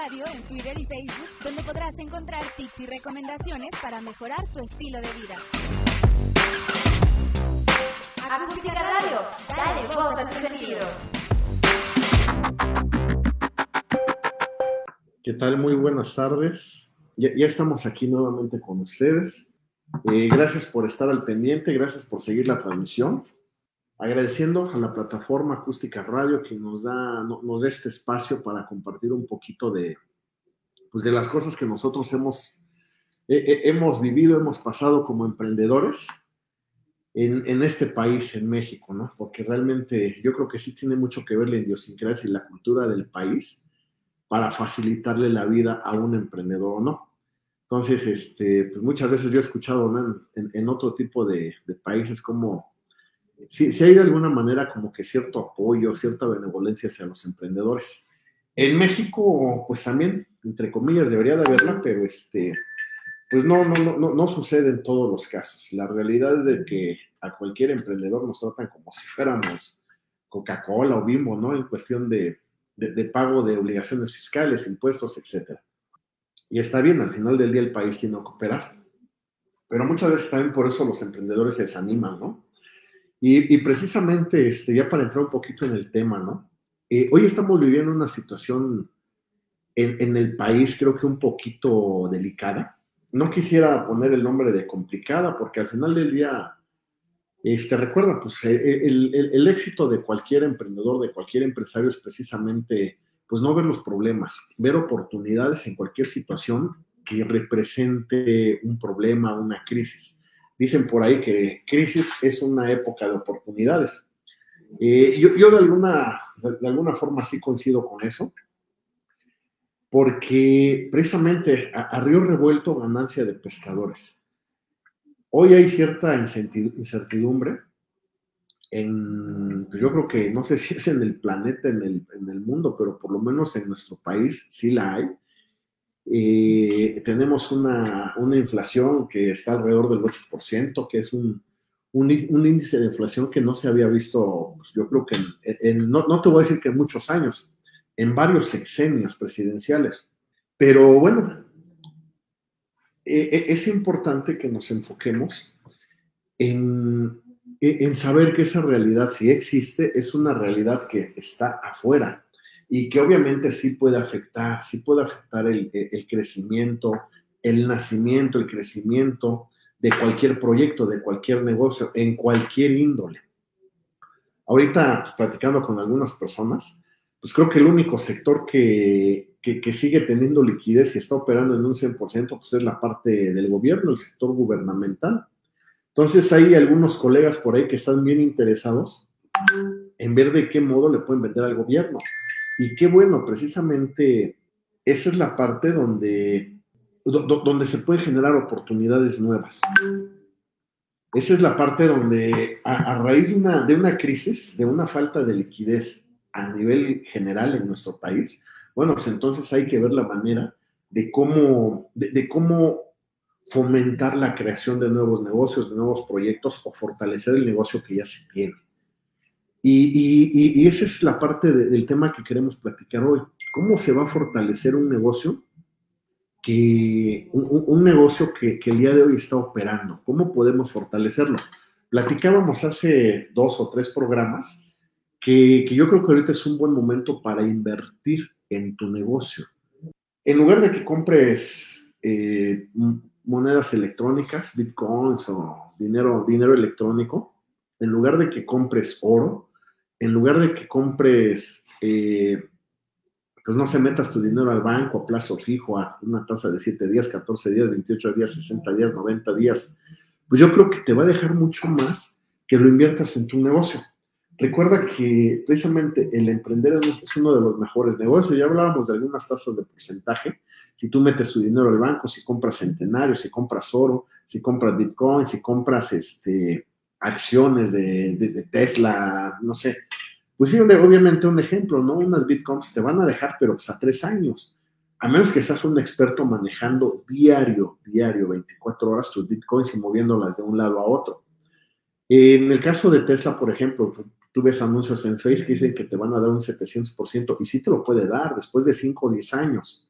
Radio en Twitter y Facebook, donde podrás encontrar tips y recomendaciones para mejorar tu estilo de vida. Acústica Radio, dale voz a tus sentidos. ¿Qué tal? Muy buenas tardes. Ya, ya estamos aquí nuevamente con ustedes. Eh, gracias por estar al pendiente, gracias por seguir la transmisión. Agradeciendo a la plataforma Acústica Radio que nos da, no- nos da este espacio para compartir un poquito de, pues de las cosas que nosotros hemos, hemos vivido, hemos pasado como emprendedores en, en este país, en México, ¿no? Porque realmente yo creo que sí tiene mucho que ver la idiosincrasia y la cultura del país para facilitarle la vida a un emprendedor o no. Entonces, este, pues muchas veces yo he escuchado ¿no? en, en otro tipo de, de países como, si, si hay de alguna manera como que cierto apoyo, cierta benevolencia hacia los emprendedores. En México, pues también, entre comillas, debería de haberla, pero este, pues no, no, no, no, no sucede en todos los casos. La realidad es de que a cualquier emprendedor nos tratan como si fuéramos Coca-Cola o Bimbo, ¿no? En cuestión de, de, de pago de obligaciones fiscales, impuestos, etcétera. Y está bien, al final del día el país tiene que operar. Pero muchas veces también por eso los emprendedores se desaniman, ¿no? Y, precisamente, este, ya para entrar un poquito en el tema, ¿no? Eh, hoy estamos viviendo una situación en, el país, creo que un poquito delicada. No quisiera poner el nombre de complicada, porque al final del día, este, recuerda, pues el, el, el éxito de cualquier emprendedor, de cualquier empresario es precisamente pues no ver los problemas, ver oportunidades en cualquier situación que represente un problema, una crisis. Dicen por ahí que crisis es una época de oportunidades. Eh, yo, yo de, alguna, de, alguna forma sí coincido con eso, porque precisamente a, a río revuelto ganancia de pescadores. Hoy hay cierta incertidumbre en, pues yo creo que no sé si es en el planeta, en el, en el mundo, pero por lo menos en nuestro país sí la hay. Eh, tenemos una, una, inflación que está alrededor del 8%, que es un, un, un, índice de inflación que no se había visto, pues yo creo que en, en, no, no te voy a decir que en muchos años, en varios sexenios presidenciales. Pero bueno, eh, es importante que nos enfoquemos en en saber que esa realidad, si existe, es una realidad que está afuera y que obviamente sí puede afectar, sí puede afectar el, el crecimiento, el nacimiento, el crecimiento de cualquier proyecto, de cualquier negocio, en cualquier índole. Ahorita, pues, platicando con algunas personas, pues creo que el único sector que, que, que, sigue teniendo liquidez y está operando en un 100%, pues es la parte del gobierno, el sector gubernamental. Entonces hay algunos colegas por ahí que están bien interesados en ver de qué modo le pueden vender al gobierno. Y qué bueno, precisamente esa es la parte donde, donde se pueden generar oportunidades nuevas. Esa es la parte donde a, raíz de una, de una crisis, de una falta de liquidez a nivel general en nuestro país, bueno, pues entonces hay que ver la manera de cómo, de cómo fomentar la creación de nuevos negocios, de nuevos proyectos o fortalecer el negocio que ya se tiene. Y, y, y esa es la parte de, del tema que queremos platicar hoy. ¿Cómo se va a fortalecer un negocio que un, un negocio que, que, el día de hoy está operando? ¿Cómo podemos fortalecerlo? Platicábamos hace dos o tres programas que, que yo creo que ahorita es un buen momento para invertir en tu negocio. En lugar de que compres eh, monedas electrónicas, bitcoins o dinero, dinero electrónico, en lugar de que compres oro, en lugar de que compres, eh, pues no se metas tu dinero al banco a plazo fijo, a una tasa de 7 días, 14 días, 28 días, 60 días, 90 días, pues yo creo que te va a dejar mucho más que lo inviertas en tu negocio. Recuerda que precisamente el emprender es uno de los mejores negocios. Ya hablábamos de algunas tasas de porcentaje, si tú metes tu dinero al banco, si compras centenarios, si compras oro, si compras bitcoin, si compras este, acciones de, Tesla, no sé. Pues sí, obviamente un ejemplo, ¿no? Unas bitcoins te van a dejar, pero pues a tres años. A menos que seas un experto manejando diario, diario, 24 horas tus bitcoins y moviéndolas de un lado a otro. En el caso de Tesla, por ejemplo, tú ves anuncios en Facebook que dicen que te van a dar un 700% y sí te lo puede dar después de 5 o 10 años.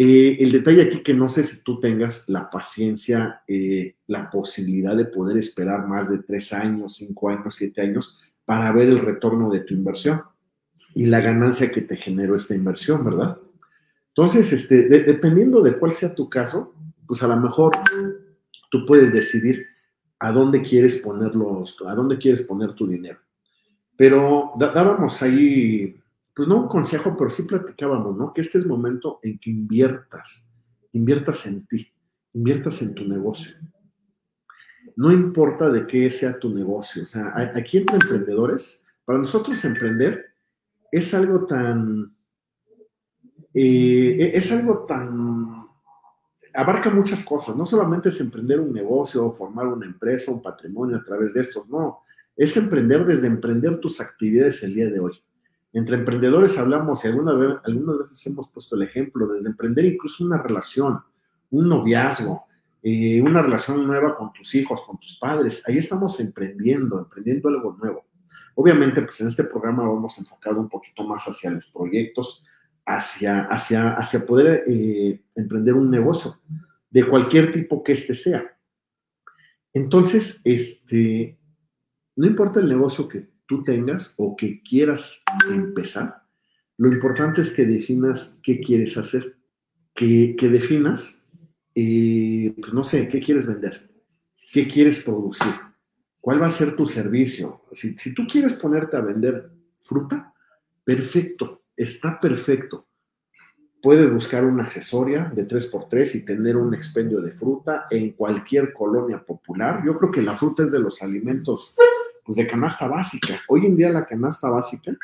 Eh, el detalle aquí que no sé si tú tengas la paciencia, eh, la posibilidad de poder esperar más de tres años, cinco años, siete años para ver el retorno de tu inversión y la ganancia que te generó esta inversión, ¿verdad? Entonces, este, dependiendo de cuál sea tu caso, pues a lo mejor tú puedes decidir a dónde quieres ponerlos, a dónde quieres poner tu dinero. Pero dábamos ahí pues no un consejo, pero sí platicábamos, ¿no? Que este es momento en que inviertas, inviertas en ti, inviertas en tu negocio. No importa de qué sea tu negocio, o sea, aquí entre emprendedores, para nosotros emprender es algo tan, eh, es algo tan, abarca muchas cosas, no solamente es emprender un negocio, formar una empresa, un patrimonio a través de estos, no, es emprender desde emprender tus actividades el día de hoy. Entre emprendedores hablamos y algunas veces, algunas veces hemos puesto el ejemplo, desde emprender incluso una relación, un noviazgo, eh, una relación nueva con tus hijos, con tus padres. Ahí estamos emprendiendo, emprendiendo algo nuevo. Obviamente, pues en este programa vamos enfocado un poquito más hacia los proyectos, hacia, hacia, hacia poder eh, emprender un negocio de cualquier tipo que este sea. Entonces, este, no importa el negocio que tú tengas o que quieras empezar, lo importante es que definas qué quieres hacer, que, definas, eh, pues no sé, qué quieres vender, qué quieres producir, cuál va a ser tu servicio. Si, si tú quieres ponerte a vender fruta, perfecto, está perfecto. Puedes buscar una accesoria de 3x3 y tener un expendio de fruta en cualquier colonia popular. Yo creo que la fruta es de los alimentos pues de canasta básica. Hoy en día la canasta básica,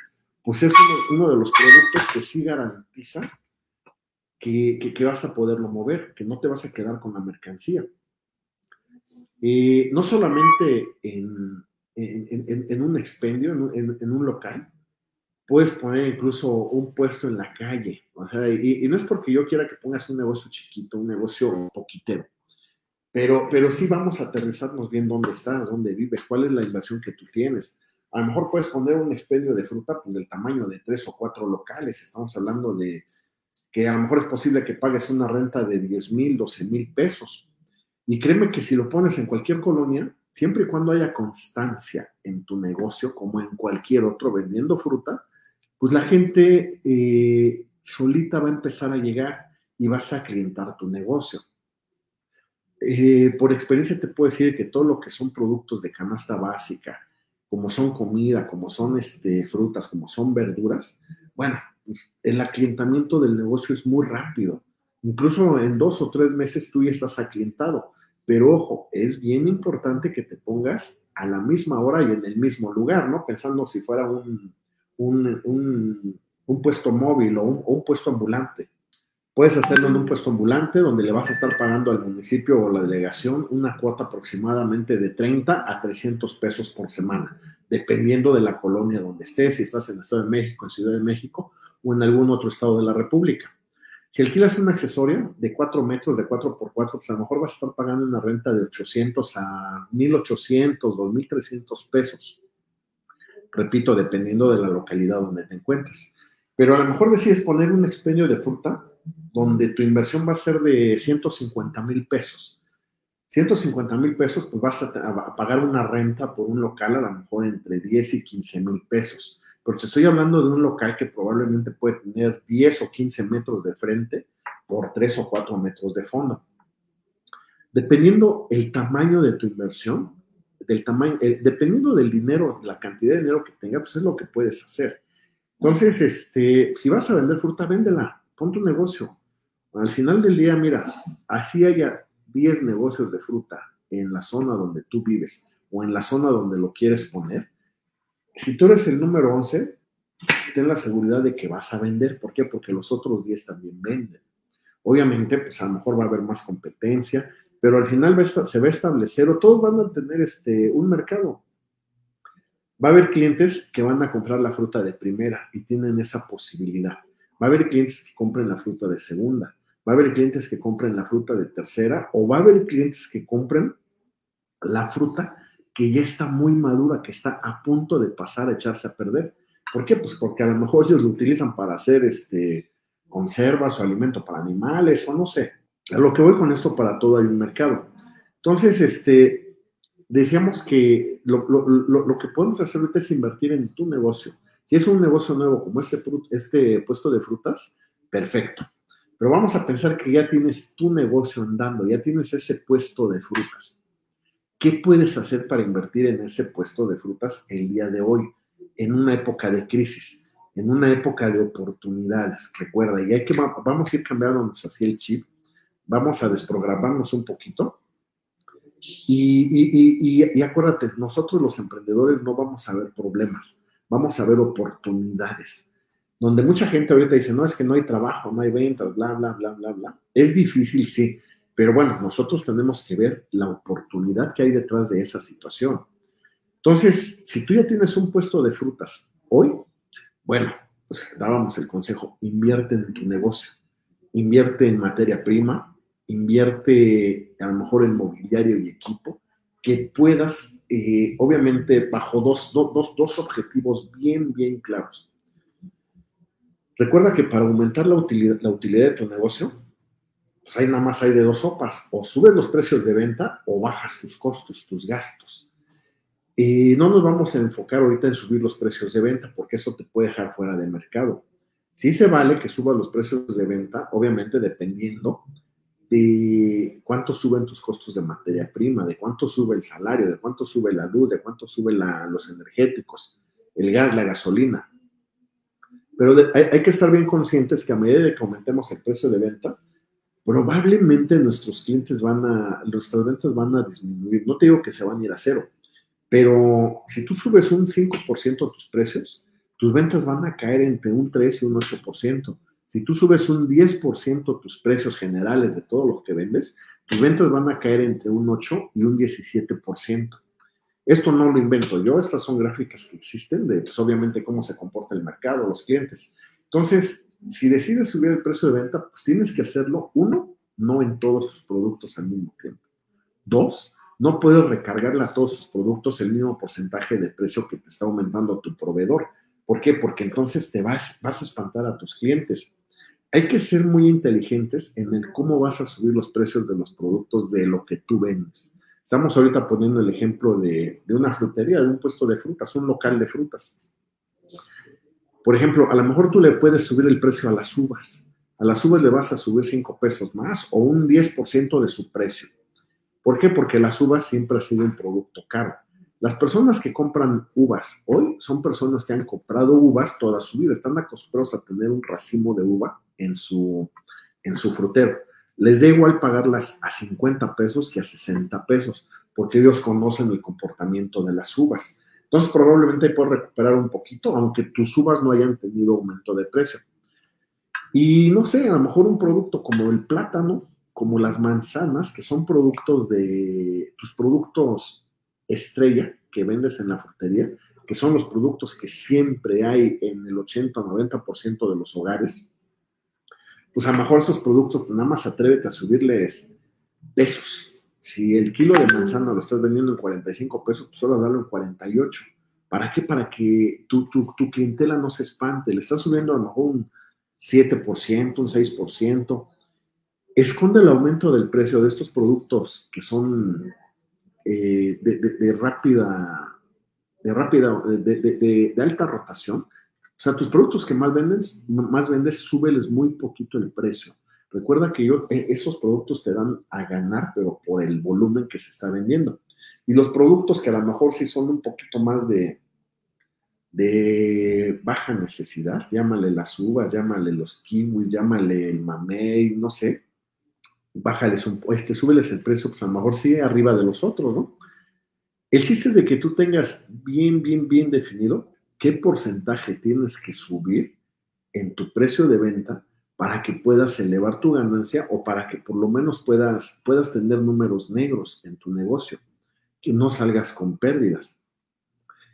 pues es uno, de los productos que sí garantiza que, vas a poderlo mover, que no te vas a quedar con la mercancía. Eh, no solamente en, un expendio, en, un local, puedes poner incluso un puesto en la calle. y, y, no es porque yo quiera que pongas un negocio chiquito, un negocio poquitero. Pero, pero sí vamos a aterrizarnos bien dónde estás, dónde vives, cuál es la inversión que tú tienes. A lo mejor puedes poner un expendio de fruta pues del tamaño de tres o cuatro locales. Estamos hablando de que a lo mejor es posible que pagues una renta de 10 mil, 12 mil pesos. Y créeme que si lo pones en cualquier colonia, siempre y cuando haya constancia en tu negocio, como en cualquier otro vendiendo fruta, pues la gente eh, solita va a empezar a llegar y vas a clientar tu negocio. Eh, por experiencia te puedo decir que todo lo que son productos de canasta básica, como son comida, como son este, frutas, como son verduras, bueno, el aclientamiento del negocio es muy rápido. Incluso en dos o tres meses tú ya estás aclientado. Pero ojo, es bien importante que te pongas a la misma hora y en el mismo lugar, ¿no? Pensando si fuera un, puesto móvil o un puesto ambulante. Puedes hacerlo en un puesto ambulante donde le vas a estar pagando al municipio o la delegación una cuota aproximadamente de 30 a 300 pesos por semana, dependiendo de la colonia donde estés, si estás en el Estado de México, en Ciudad de México o en algún otro estado de la República. Si alquilas una accesoria de 4 metros, de 4 por 4, pues a lo mejor vas a estar pagando una renta de 800 a 1800, 2300 pesos. Repito, dependiendo de la localidad donde te encuentres. Pero a lo mejor decides poner un expendio de fruta donde tu inversión va a ser de 150 mil pesos. 150 mil pesos, pues vas a, pagar una renta por un local a lo mejor entre 10 y 15 mil pesos. Pero te estoy hablando de un local que probablemente puede tener 10 o 15 metros de frente por 3 o 4 metros de fondo. Dependiendo el tamaño de tu inversión, del tamaño, eh, dependiendo del dinero, la cantidad de dinero que tenga, pues es lo que puedes hacer. Entonces, este, si vas a vender fruta, véndela pon tu negocio. Al final del día, mira, así haya 10 negocios de fruta en la zona donde tú vives o en la zona donde lo quieres poner, si tú eres el número 11, ten la seguridad de que vas a vender. ¿Por qué? Porque los otros 10 también venden. Obviamente, pues a lo mejor va a haber más competencia, pero al final se va a establecer o todos van a tener este, un mercado. Va a haber clientes que van a comprar la fruta de primera y tienen esa posibilidad. Va a haber clientes que compren la fruta de segunda, va a haber clientes que compren la fruta de tercera o va a haber clientes que compren la fruta que ya está muy madura, que está a punto de pasar a echarse a perder. ¿Por qué? Pues porque a lo mejor ellos lo utilizan para hacer este conservas o alimento para animales o no sé. A lo que voy con esto, para todo hay un mercado. Entonces, este, decíamos que lo, que podemos hacer ahorita es invertir en tu negocio. Si es un negocio nuevo como este, este puesto de frutas, perfecto. Pero vamos a pensar que ya tienes tu negocio andando, ya tienes ese puesto de frutas. ¿Qué puedes hacer para invertir en ese puesto de frutas el día de hoy, en una época de crisis, en una época de oportunidades? Recuerda, y hay que, vamos a ir cambiándonos hacia el chip, vamos a desprogramarnos un poquito. Y, y, acuérdate, nosotros los emprendedores no vamos a ver problemas, vamos a ver oportunidades. Donde mucha gente ahorita dice, no, es que no hay trabajo, no hay ventas, bla, bla, bla, bla, bla. Es difícil, sí, pero bueno, nosotros tenemos que ver la oportunidad que hay detrás de esa situación. Entonces, si tú ya tienes un puesto de frutas hoy, bueno, pues dábamos el consejo, invierte en tu negocio, invierte en materia prima, invierte a lo mejor en mobiliario y equipo, que puedas, eh, obviamente, bajo dos, dos, dos objetivos bien, bien claros. Recuerda que para aumentar la utilidad, la utilidad de tu negocio, pues ahí nada más hay de dos sopas, o subes los precios de venta o bajas tus costos, tus gastos. Y no nos vamos a enfocar ahorita en subir los precios de venta, porque eso te puede dejar fuera de mercado. Sí se vale que subas los precios de venta, obviamente dependiendo de cuánto suben tus costos de materia prima, de cuánto sube el salario, de cuánto sube la luz, de cuánto suben los energéticos, el gas, la gasolina. Pero hay, que estar bien conscientes que a medida que aumentemos el precio de venta, probablemente nuestros clientes van a, nuestras ventas van a disminuir. No te digo que se van a ir a cero, pero si tú subes un 5% tus precios, tus ventas van a caer entre un 3 y un 8%. Si tú subes un 10% tus precios generales de todo lo que vendes, tus ventas van a caer entre un 8 y un 17%. Esto no lo invento yo, estas son gráficas que existen de, pues, obviamente, cómo se comporta el mercado, los clientes. Entonces, si decides subir el precio de venta, pues tienes que hacerlo, uno, no en todos tus productos al mismo tiempo. Dos, no puedes recargarle a todos tus productos el mismo porcentaje de precio que te está aumentando tu proveedor. ¿Por qué? Porque entonces te vas, vas a espantar a tus clientes. Hay que ser muy inteligentes en el cómo vas a subir los precios de los productos de lo que tú vendes. Estamos ahorita poniendo el ejemplo de, de una frutería, de un puesto de frutas, un local de frutas. Por ejemplo, a lo mejor tú le puedes subir el precio a las uvas. A las uvas le vas a subir 5 pesos más o un 10% de su precio. ¿Por qué? Porque las uvas siempre ha sido un producto caro. Las personas que compran uvas hoy son personas que han comprado uvas toda su vida, están acostumbrados a tener un racimo de uva en su, en su frutero. Les da igual pagarlas a 50 pesos que a 60 pesos, porque ellos conocen el comportamiento de las uvas. Entonces probablemente puedes recuperar un poquito, aunque tus uvas no hayan tenido aumento de precio. Y no sé, a lo mejor un producto como el plátano, como las manzanas, que son productos de tus productos estrella que vendes en la frutería, que son los productos que siempre hay en el 80 o 90% de los hogares, pues a lo mejor esos productos, nada más atrévete a subirles pesos, si el kilo de manzana lo estás vendiendo en 45 pesos, pues solo dalo en 48. ¿Para qué? Para que tu, tu, tu clientela no se espante. Le estás subiendo a lo mejor un 7%, un 6%. Esconde el aumento del precio de estos productos que son eh, de, rápida, de rápida, de, alta rotación. Sea, tus productos que más vendes, más vendes, súbeles muy poquito el precio. Recuerda que e, esos productos te dan a ganar, pero por el volumen que se está vendiendo. Y los productos que a lo mejor sí son un poquito más de, de baja necesidad, llámale las uvas, llámale los kiwis, llámale el mamey, no sé, bájales un este, súbeles el precio, pues a lo mejor sí arriba de los otros, ¿no? El chiste es de que tú tengas bien, bien, bien definido qué porcentaje tienes que subir en tu precio de venta para que puedas elevar tu ganancia o para que por lo menos puedas, puedas tener números negros en tu negocio, que no salgas con pérdidas.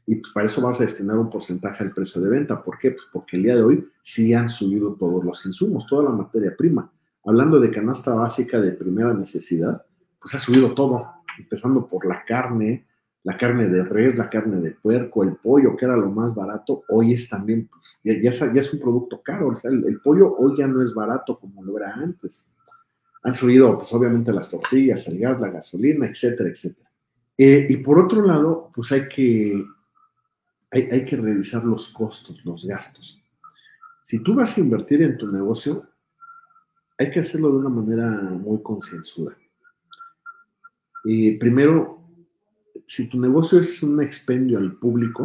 Y pues para eso vas a destinar un porcentaje al precio de venta. ¿Por qué? Pues porque el día de hoy sí han subido todos los insumos, toda la materia prima. Hablando de canasta básica de primera necesidad, pues ha subido todo, empezando por la carne, La carne de res, la carne de puerco, el pollo, que era lo más barato, hoy es también, ya, es, un producto caro. El, pollo hoy ya no es barato como lo era antes. Han subido, pues obviamente, las tortillas, el gas, la gasolina, etcétera, etcétera. Eh, y por otro lado, pues hay que, hay, hay que revisar los costos, los gastos. Si tú vas a invertir en tu negocio, hay que hacerlo de una manera muy concienzuda. Primero, si tu negocio es un expendio al público,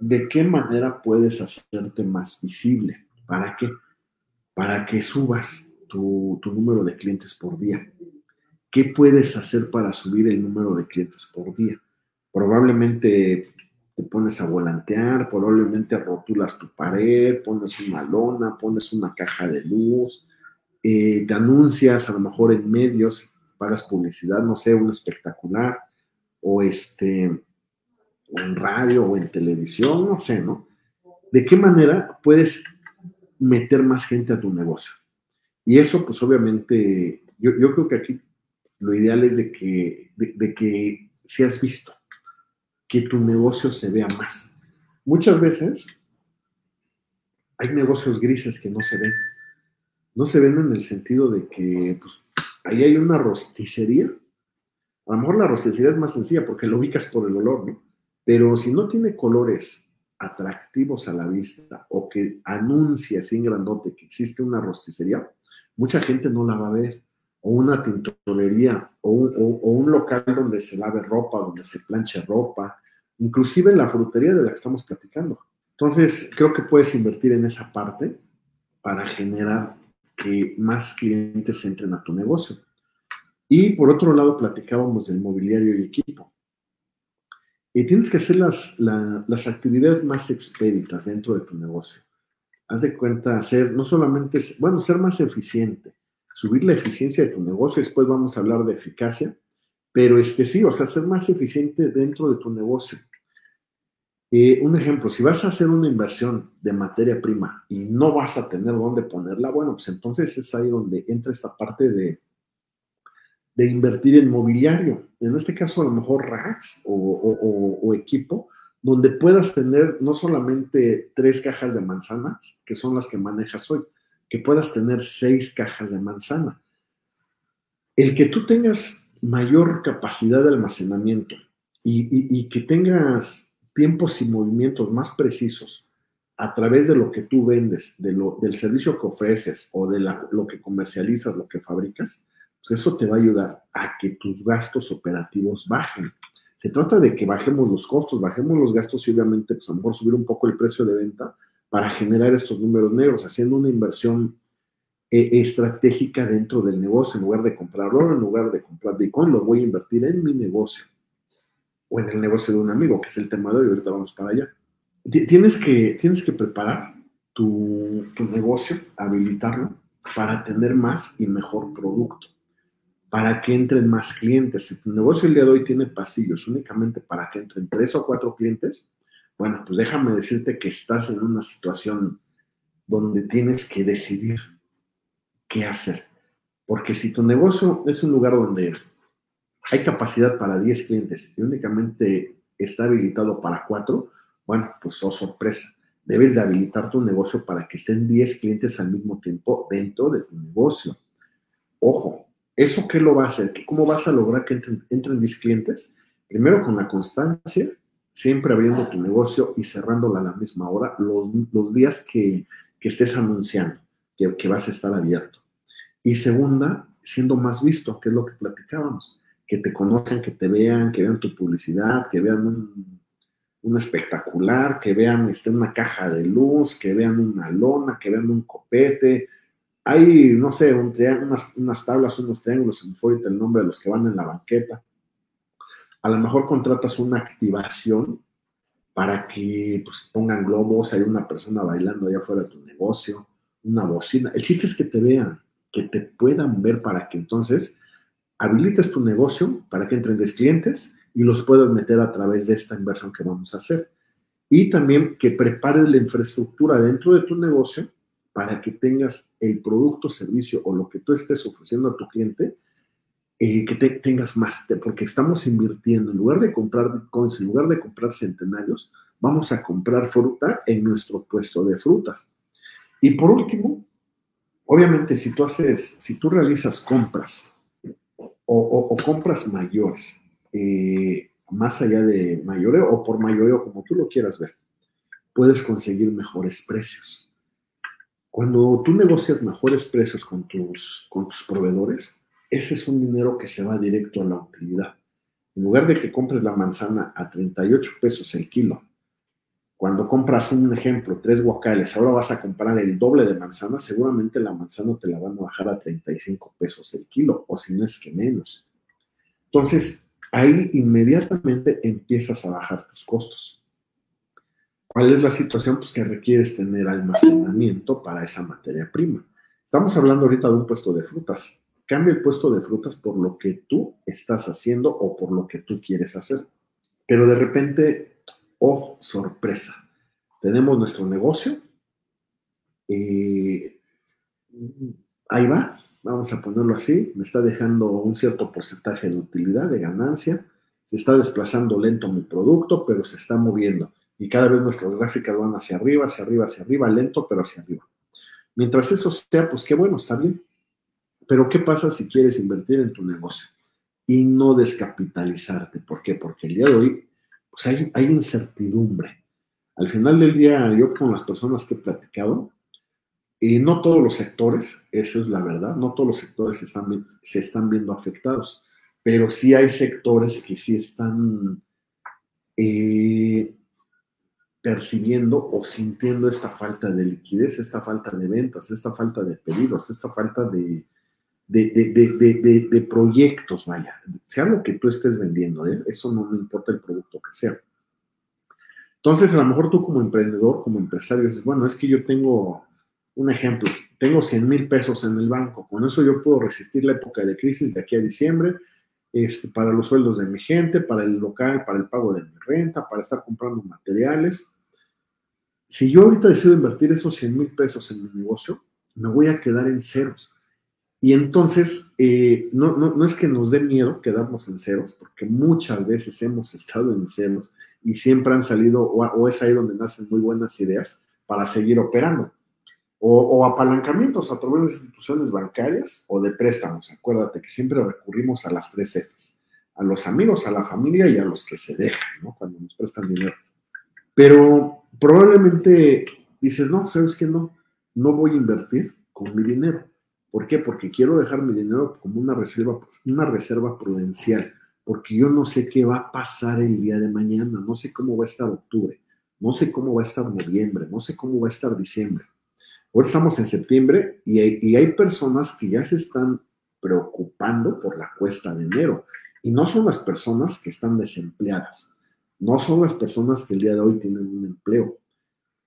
¿de qué manera puedes hacerte más visible? ¿Para qué? Para que subas tu, número de clientes por día. ¿Qué puedes hacer para subir el número de clientes por día? Probablemente te pones a volantear, probablemente rotulas tu pared, pones una lona, pones una caja de luz, eh, te anuncias a lo mejor en medios, pagas publicidad, no sé, un espectacular, o este, en radio o en televisión, no sé, ¿no? ¿De qué manera puedes meter más gente a tu negocio? Y eso, pues obviamente, yo, creo que aquí lo ideal es de que, de, de que seas visto, que tu negocio se vea más. Muchas veces hay negocios grises que no se ven no se ven en el sentido de que pues, ahí hay una rosticería. A lo mejor la rosticería es más sencilla porque lo ubicas por el olor, ¿no? Pero si no tiene colores atractivos a la vista o que anuncia así en grandote que existe una rosticería, mucha gente no la va a ver. O una tintorería, o un, o un local donde se lave ropa, donde se planche ropa, inclusive en la frutería de la que estamos platicando. Entonces, creo que puedes invertir en esa parte para generar que más clientes entren a tu negocio. Y por otro lado, platicábamos del mobiliario y equipo. Y tienes que hacer las, las actividades más expeditas dentro de tu negocio. Haz de cuenta, hacer, no solamente, bueno, ser más eficiente, subir la eficiencia de tu negocio, después vamos a hablar de eficacia, pero este sí, o sea, ser más eficiente dentro de tu negocio. Eh, un ejemplo, si vas a hacer una inversión de materia prima y no vas a tener dónde ponerla, bueno, pues entonces es ahí donde entra esta parte de, de invertir en mobiliario. En este caso, a lo mejor racks o, equipo, donde puedas tener no solamente tres cajas de manzanas, que son las que manejas hoy, que puedas tener seis cajas de manzana. El que tú tengas mayor capacidad de almacenamiento y que tengas tiempos y movimientos más precisos a través de lo que tú vendes, de lo, del servicio que ofreces o de lo que comercializas, lo que fabricas, pues eso te va a ayudar a que tus gastos operativos bajen. Se trata de que bajemos los costos, bajemos los gastos y obviamente, pues a lo mejor subir un poco el precio de venta para generar estos números negros, haciendo una inversión eh, estratégica dentro del negocio. En lugar de comprar oro, en lugar de comprar Bitcoin, lo voy a invertir en mi negocio o en el negocio de un amigo, que es el tema de hoy, ahorita vamos para allá. Tienes que, tienes que preparar tu, tu negocio, habilitarlo para tener más y mejor producto, para que entren más clientes. Si tu negocio el día de hoy tiene pasillos únicamente para que entren tres o cuatro clientes, bueno, pues déjame decirte que estás en una situación donde tienes que decidir qué hacer. Porque si tu negocio es un lugar donde hay capacidad para 10 clientes y únicamente está habilitado para 4, bueno, pues oh sorpresa. Debes de habilitar tu negocio para que estén 10 clientes al mismo tiempo dentro de tu negocio. Ojo, ¿eso qué lo va a hacer? ¿Cómo vas a lograr que entren, entren 10 clientes? Primero con la constancia, siempre abriendo tu negocio y cerrándola a la misma hora los, días que, estés anunciando que, que vas a estar abierto. Y segunda, siendo más visto, que es lo que platicábamos que te conozcan, que te vean, que vean tu publicidad, que vean un, espectacular, que vean este, una caja de luz, que vean una lona, que vean un copete. Hay, no sé, unas, unas, tablas, unos triángulos, en me el nombre de los que van en la banqueta. A lo mejor contratas una activación para que pues, pongan globos, hay una persona bailando allá afuera de tu negocio, una bocina. El chiste es que te vean, que te puedan ver para que entonces habilitas tu negocio para que entren 10 clientes y los puedas meter a través de esta inversión que vamos a hacer. Y también que prepares la infraestructura dentro de tu negocio para que tengas el producto, servicio o lo que tú estés ofreciendo a tu cliente eh, que tengas más, porque estamos invirtiendo, en lugar de comprar bitcoins, en lugar de comprar centenarios, vamos a comprar fruta en nuestro puesto de frutas. Y por último, obviamente si tú haces, si tú realizas compras o, compras mayores, eh, más allá de mayoreo o por mayoreo, como tú lo quieras ver, puedes conseguir mejores precios. Cuando tú negocias mejores precios con tus, con tus proveedores, ese es un dinero que se va directo a la utilidad. En lugar de que compres la manzana a 38 pesos el kilo, cuando compras un ejemplo, tres guacales, ahora vas a comprar el doble de manzana, seguramente la manzana te la van a bajar a 35 pesos el kilo, o si no es que menos. Entonces, ahí inmediatamente empiezas a bajar tus costos. ¿Cuál es la situación? Pues que requieres tener almacenamiento para esa materia prima. Estamos hablando ahorita de un puesto de frutas. Cambia el puesto de frutas por lo que tú estás haciendo o por lo que tú quieres hacer. Pero de repente, oh, sorpresa, tenemos nuestro negocio. Eh, ahí va, vamos a ponerlo así, me está dejando un cierto porcentaje de utilidad, de ganancia, se está desplazando lento mi producto, pero se está moviendo. Y cada vez nuestras gráficas van hacia arriba, hacia arriba, hacia arriba, lento, pero hacia arriba. Mientras eso sea, pues qué bueno, está bien. Pero ¿qué pasa si quieres invertir en tu negocio y no descapitalizarte? ¿Por qué? Porque el día de hoy pues hay, hay incertidumbre. Al final del día, yo con las personas que he platicado, y no todos los sectores, eso es la verdad, no todos los sectores se están, se están viendo afectados, pero sí hay sectores que sí están eh, percibiendo o sintiendo esta falta de liquidez, esta falta de ventas, esta falta de pedidos, esta falta de, de, de, proyectos, vaya, sea lo que tú estés vendiendo, ¿eh? eso no me importa el producto que sea. Entonces, a lo mejor tú como emprendedor, como empresario, dices, bueno, es que yo tengo un ejemplo, tengo 100 mil pesos en el banco, con eso yo puedo resistir la época de crisis de aquí a diciembre, este, para los sueldos de mi gente, para el local, para el pago de mi renta, para estar comprando materiales. Si yo ahorita decido invertir esos 100 mil pesos en mi negocio, me voy a quedar en ceros y entonces, eh, no, no, es que nos dé miedo quedarnos en ceros, porque muchas veces hemos estado en ceros y siempre han salido, o, es ahí donde nacen muy buenas ideas para seguir operando. O, apalancamientos a través de instituciones bancarias o de préstamos. Acuérdate que siempre recurrimos a las tres Fs, a los amigos, a la familia y a los que se dejan, ¿no? Cuando nos prestan dinero. Pero probablemente dices, no, ¿sabes qué? No, no voy a invertir con mi dinero ¿Por qué? Porque quiero dejar mi dinero como una reserva, una reserva prudencial, porque yo no sé qué va a pasar el día de mañana, no sé cómo va a estar octubre, no sé cómo va a estar noviembre, no sé cómo va a estar diciembre. Ahora estamos en septiembre y hay, personas que ya se están preocupando por la cuesta de enero. Y no son las personas que están desempleadas, no son las personas que el día de hoy tienen un empleo,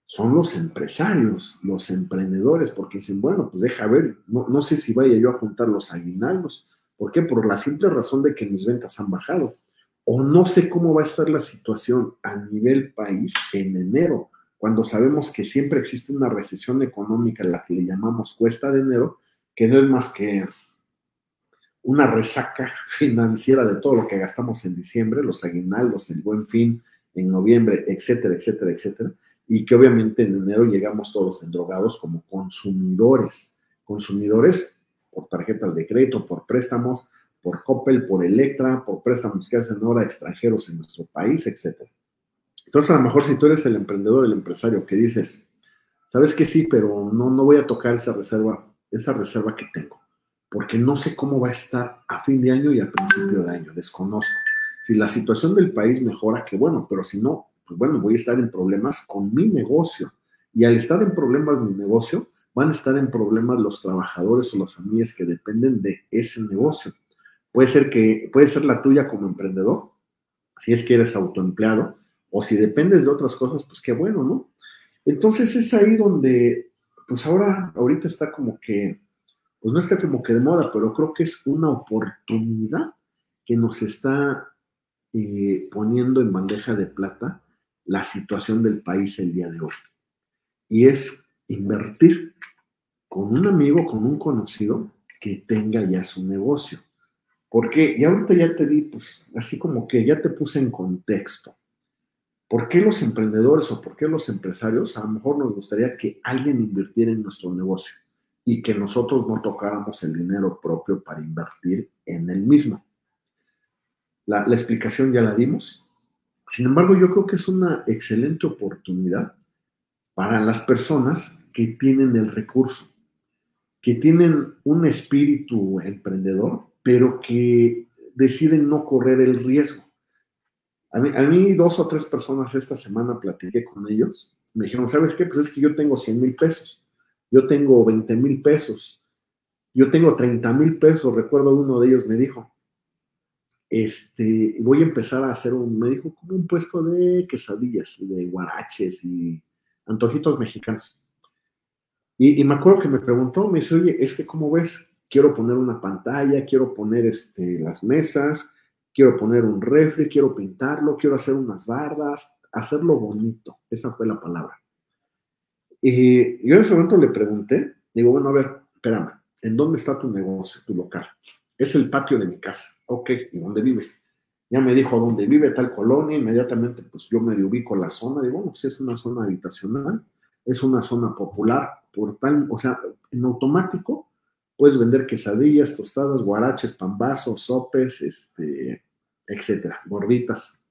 son los empresarios, los emprendedores, porque dicen, bueno, pues deja ver, no, no sé si vaya yo a juntar los aguinaldos. ¿Por qué? Por la simple razón de que mis ventas han bajado. O no sé cómo va a estar la situación a nivel país en enero, cuando sabemos que siempre existe una recesión económica, la que le llamamos cuesta de enero, que no es más que una resaca financiera de todo lo que gastamos en diciembre, los aguinaldos, el buen fin, en noviembre, etcétera, etcétera, etcétera y que obviamente en enero llegamos todos endrogados como consumidores, consumidores por tarjetas de crédito, por préstamos, por Coppel, por Electra, por préstamos que hacen ahora extranjeros en nuestro país, etc. Entonces, a lo mejor si tú eres el emprendedor, el empresario que dices, sabes que sí, pero no, no voy a tocar esa reserva, esa reserva que tengo, porque no sé cómo va a estar a fin de año y a principio de año, desconozco. Si la situación del país mejora, que bueno, pero si no, pues bueno, voy a estar en problemas con mi negocio. Y al estar en problemas mi negocio, van a estar en problemas los trabajadores o las familias que dependen de ese negocio. Puede ser que, puede ser la tuya como emprendedor, si es que eres autoempleado, o si dependes de otras cosas, pues qué bueno, ¿no? Entonces es ahí donde, pues ahora, ahorita está como que, pues no está como que de moda, pero creo que es una oportunidad que nos está eh, poniendo en bandeja de plata la situación del país el día de hoy. Y es invertir con un amigo, con un conocido que tenga ya su negocio. Porque, y ahorita ya te di, pues, así como que ya te puse en contexto. ¿Por qué los emprendedores o por qué los empresarios a lo mejor nos gustaría que alguien invirtiera en nuestro negocio y que nosotros no tocáramos el dinero propio para invertir en el mismo? La, la explicación ya la dimos. Sin embargo, yo creo que es una excelente oportunidad para las personas que tienen el recurso, que tienen un espíritu emprendedor, pero que deciden no correr el riesgo. A mí, dos o tres personas esta semana platiqué con ellos, me dijeron, ¿sabes qué? Pues es que yo tengo 100 mil pesos, yo tengo 20 mil pesos, yo tengo 30 mil pesos, recuerdo uno de ellos me dijo, este, voy a empezar a hacer un, me dijo, como un puesto de quesadillas, de guaraches y antojitos mexicanos. Y, me acuerdo que me preguntó, me dice, oye, es que, ¿cómo ves? Quiero poner una pantalla, quiero poner este, las mesas, quiero poner un refri, quiero pintarlo, quiero hacer unas bardas, hacerlo bonito. Esa fue la palabra. Y yo en ese momento le pregunté, digo, bueno, a ver, espérame, ¿en dónde está tu negocio, tu local? Es el patio de mi casa. Ok, ¿y dónde vives? Ya me dijo dónde vive tal colonia, inmediatamente pues yo me ubico la zona, digo, bueno, pues es una zona habitacional, es una zona popular, por tal, o sea, en automático puedes vender quesadillas, tostadas, guaraches, pambazos, sopes, este, etcétera, gorditas.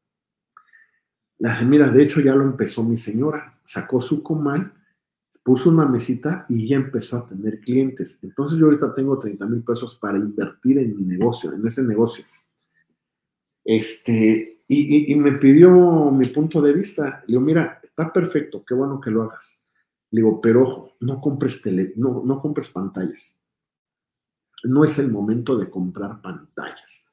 La, mira, de hecho ya lo empezó mi señora, sacó su comal, puso una mesita y ya empezó a tener clientes. Entonces yo ahorita tengo 30 mil pesos para invertir en mi negocio, en ese negocio. Este, y, me pidió mi punto de vista. Le digo, mira, está perfecto, qué bueno que lo hagas. Le digo, pero ojo, no compres tele, no, no compres pantallas. No es el momento de comprar pantallas.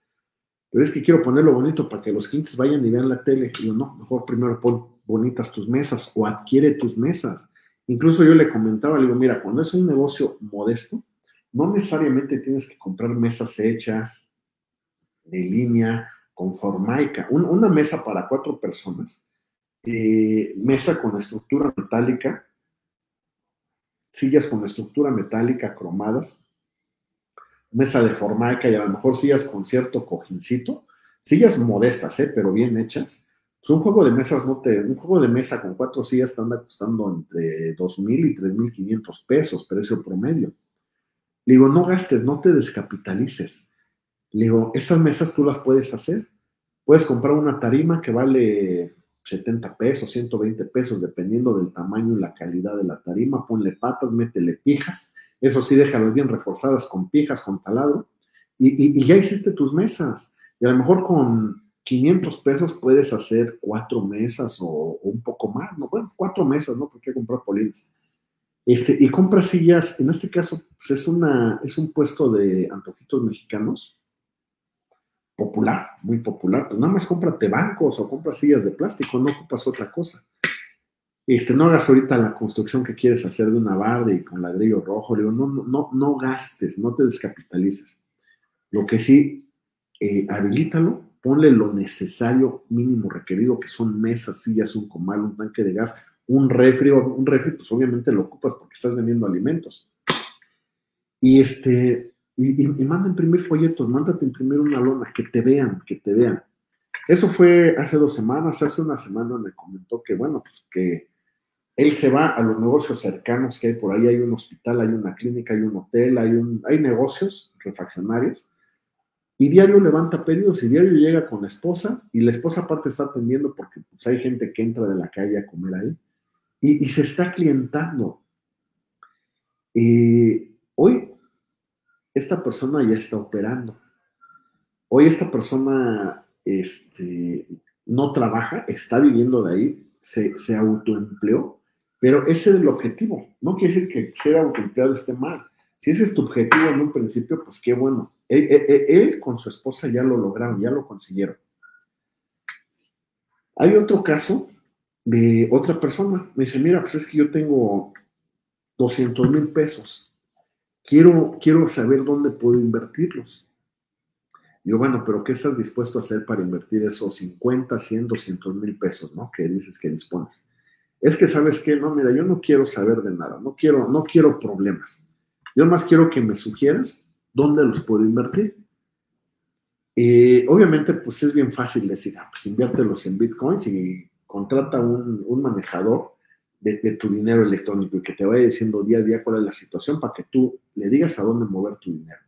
Pero es que quiero ponerlo bonito para que los clientes vayan y vean la tele. Y yo, no, mejor primero pon bonitas tus mesas o adquiere tus mesas. Incluso yo le comentaba, le digo, mira, cuando es un negocio modesto, no necesariamente tienes que comprar mesas hechas de línea, con formaica. una mesa para cuatro personas, eh, mesa con estructura metálica, sillas con estructura metálica cromadas, mesa de formaica y a lo mejor sillas con cierto cojincito, sillas modestas, ¿eh? pero bien hechas. Pues un juego de mesas no te, un juego de mesa con cuatro sillas te anda costando entre mil y 3.500 pesos, precio promedio. Le digo, no gastes, no te descapitalices. Le digo, estas mesas tú las puedes hacer. Puedes comprar una tarima que vale 70 pesos, 120 pesos, dependiendo del tamaño y la calidad de la tarima. Ponle patas, métele pijas. Eso sí, déjalas bien reforzadas con pijas, con taladro. Y, ya hiciste tus mesas. Y a lo mejor con 500 pesos puedes hacer cuatro mesas o, un poco más. No, bueno, cuatro mesas, ¿no? Porque comprar polines. Este, y compra sillas, en este caso, pues es, una, es un puesto de antojitos mexicanos popular, muy popular, pues nada más cómprate bancos o compra sillas de plástico, no ocupas otra cosa. Este, no hagas ahorita la construcción que quieres hacer de una barda y con ladrillo rojo, digo, no, no, no gastes, no te descapitalices. Lo que sí, eh, habilítalo, ponle lo necesario mínimo requerido, que son mesas, sillas, un comal, un tanque de gas, un refri, un refri, pues obviamente lo ocupas porque estás vendiendo alimentos. Y este, y, y, manda a imprimir folletos, mándate imprimir una lona, que te vean, que te vean. Eso fue hace dos semanas, hace una semana me comentó que, bueno, pues que él se va a los negocios cercanos que hay por ahí, hay un hospital, hay una clínica, hay un hotel, hay, hay negocios refaccionarios, y diario levanta pedidos y diario llega con la esposa, y la esposa aparte está atendiendo porque pues, hay gente que entra de la calle a comer ahí, y, y se está clientando. Eh, hoy esta persona ya está operando. Hoy esta persona este, no trabaja, está viviendo de ahí, se, se autoempleó, pero ese es el objetivo. No quiere decir que ser autoempleado esté mal. Si ese es tu objetivo en un principio, pues qué bueno. Él, él, con su esposa ya lo lograron, ya lo consiguieron. Hay otro caso de otra persona. Me dice, mira, pues es que yo tengo 200 mil pesos quiero, quiero saber dónde puedo invertirlos. Yo, bueno, pero ¿qué estás dispuesto a hacer para invertir esos 50, 100, 200 mil pesos, ¿no? Que dices que dispones. Es que, ¿sabes qué? No, mira, yo no quiero saber de nada, no quiero, no quiero problemas. Yo más quiero que me sugieras dónde los puedo invertir. Obviamente, pues es bien fácil decir, ah, pues inviértelos en bitcoins y contrata un, un manejador de, de, tu dinero electrónico y que te vaya diciendo día a día cuál es la situación para que tú le digas a dónde mover tu dinero.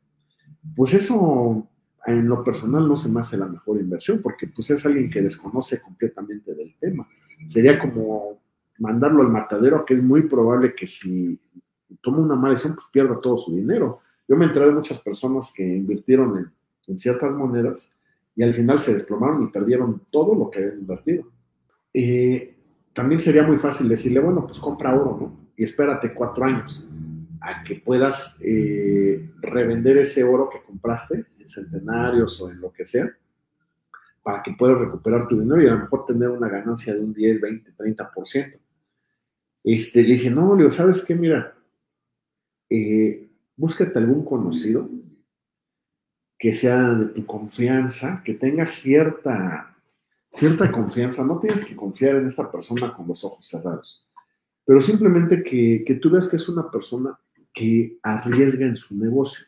Pues eso en lo personal no se me hace la mejor inversión porque pues es alguien que desconoce completamente del tema. Sería como mandarlo al matadero, que es muy probable que si toma una mala decisión, pues pierda todo su dinero. Yo me enteré de muchas personas que invirtieron en, en ciertas monedas y al final se desplomaron y perdieron todo lo que habían invertido. Eh, también sería muy fácil decirle, bueno, pues compra oro, ¿no? Y espérate cuatro años a que puedas eh, revender ese oro que compraste en centenarios o en lo que sea, para que puedas recuperar tu dinero y a lo mejor tener una ganancia de un 10, 20, 30%. Este, le dije, no, Leo, ¿sabes qué? Mira, eh, búscate algún conocido que sea de tu confianza, que tenga cierta, cierta confianza. No tienes que confiar en esta persona con los ojos cerrados, pero simplemente que, que tú veas que es una persona que arriesga en su negocio.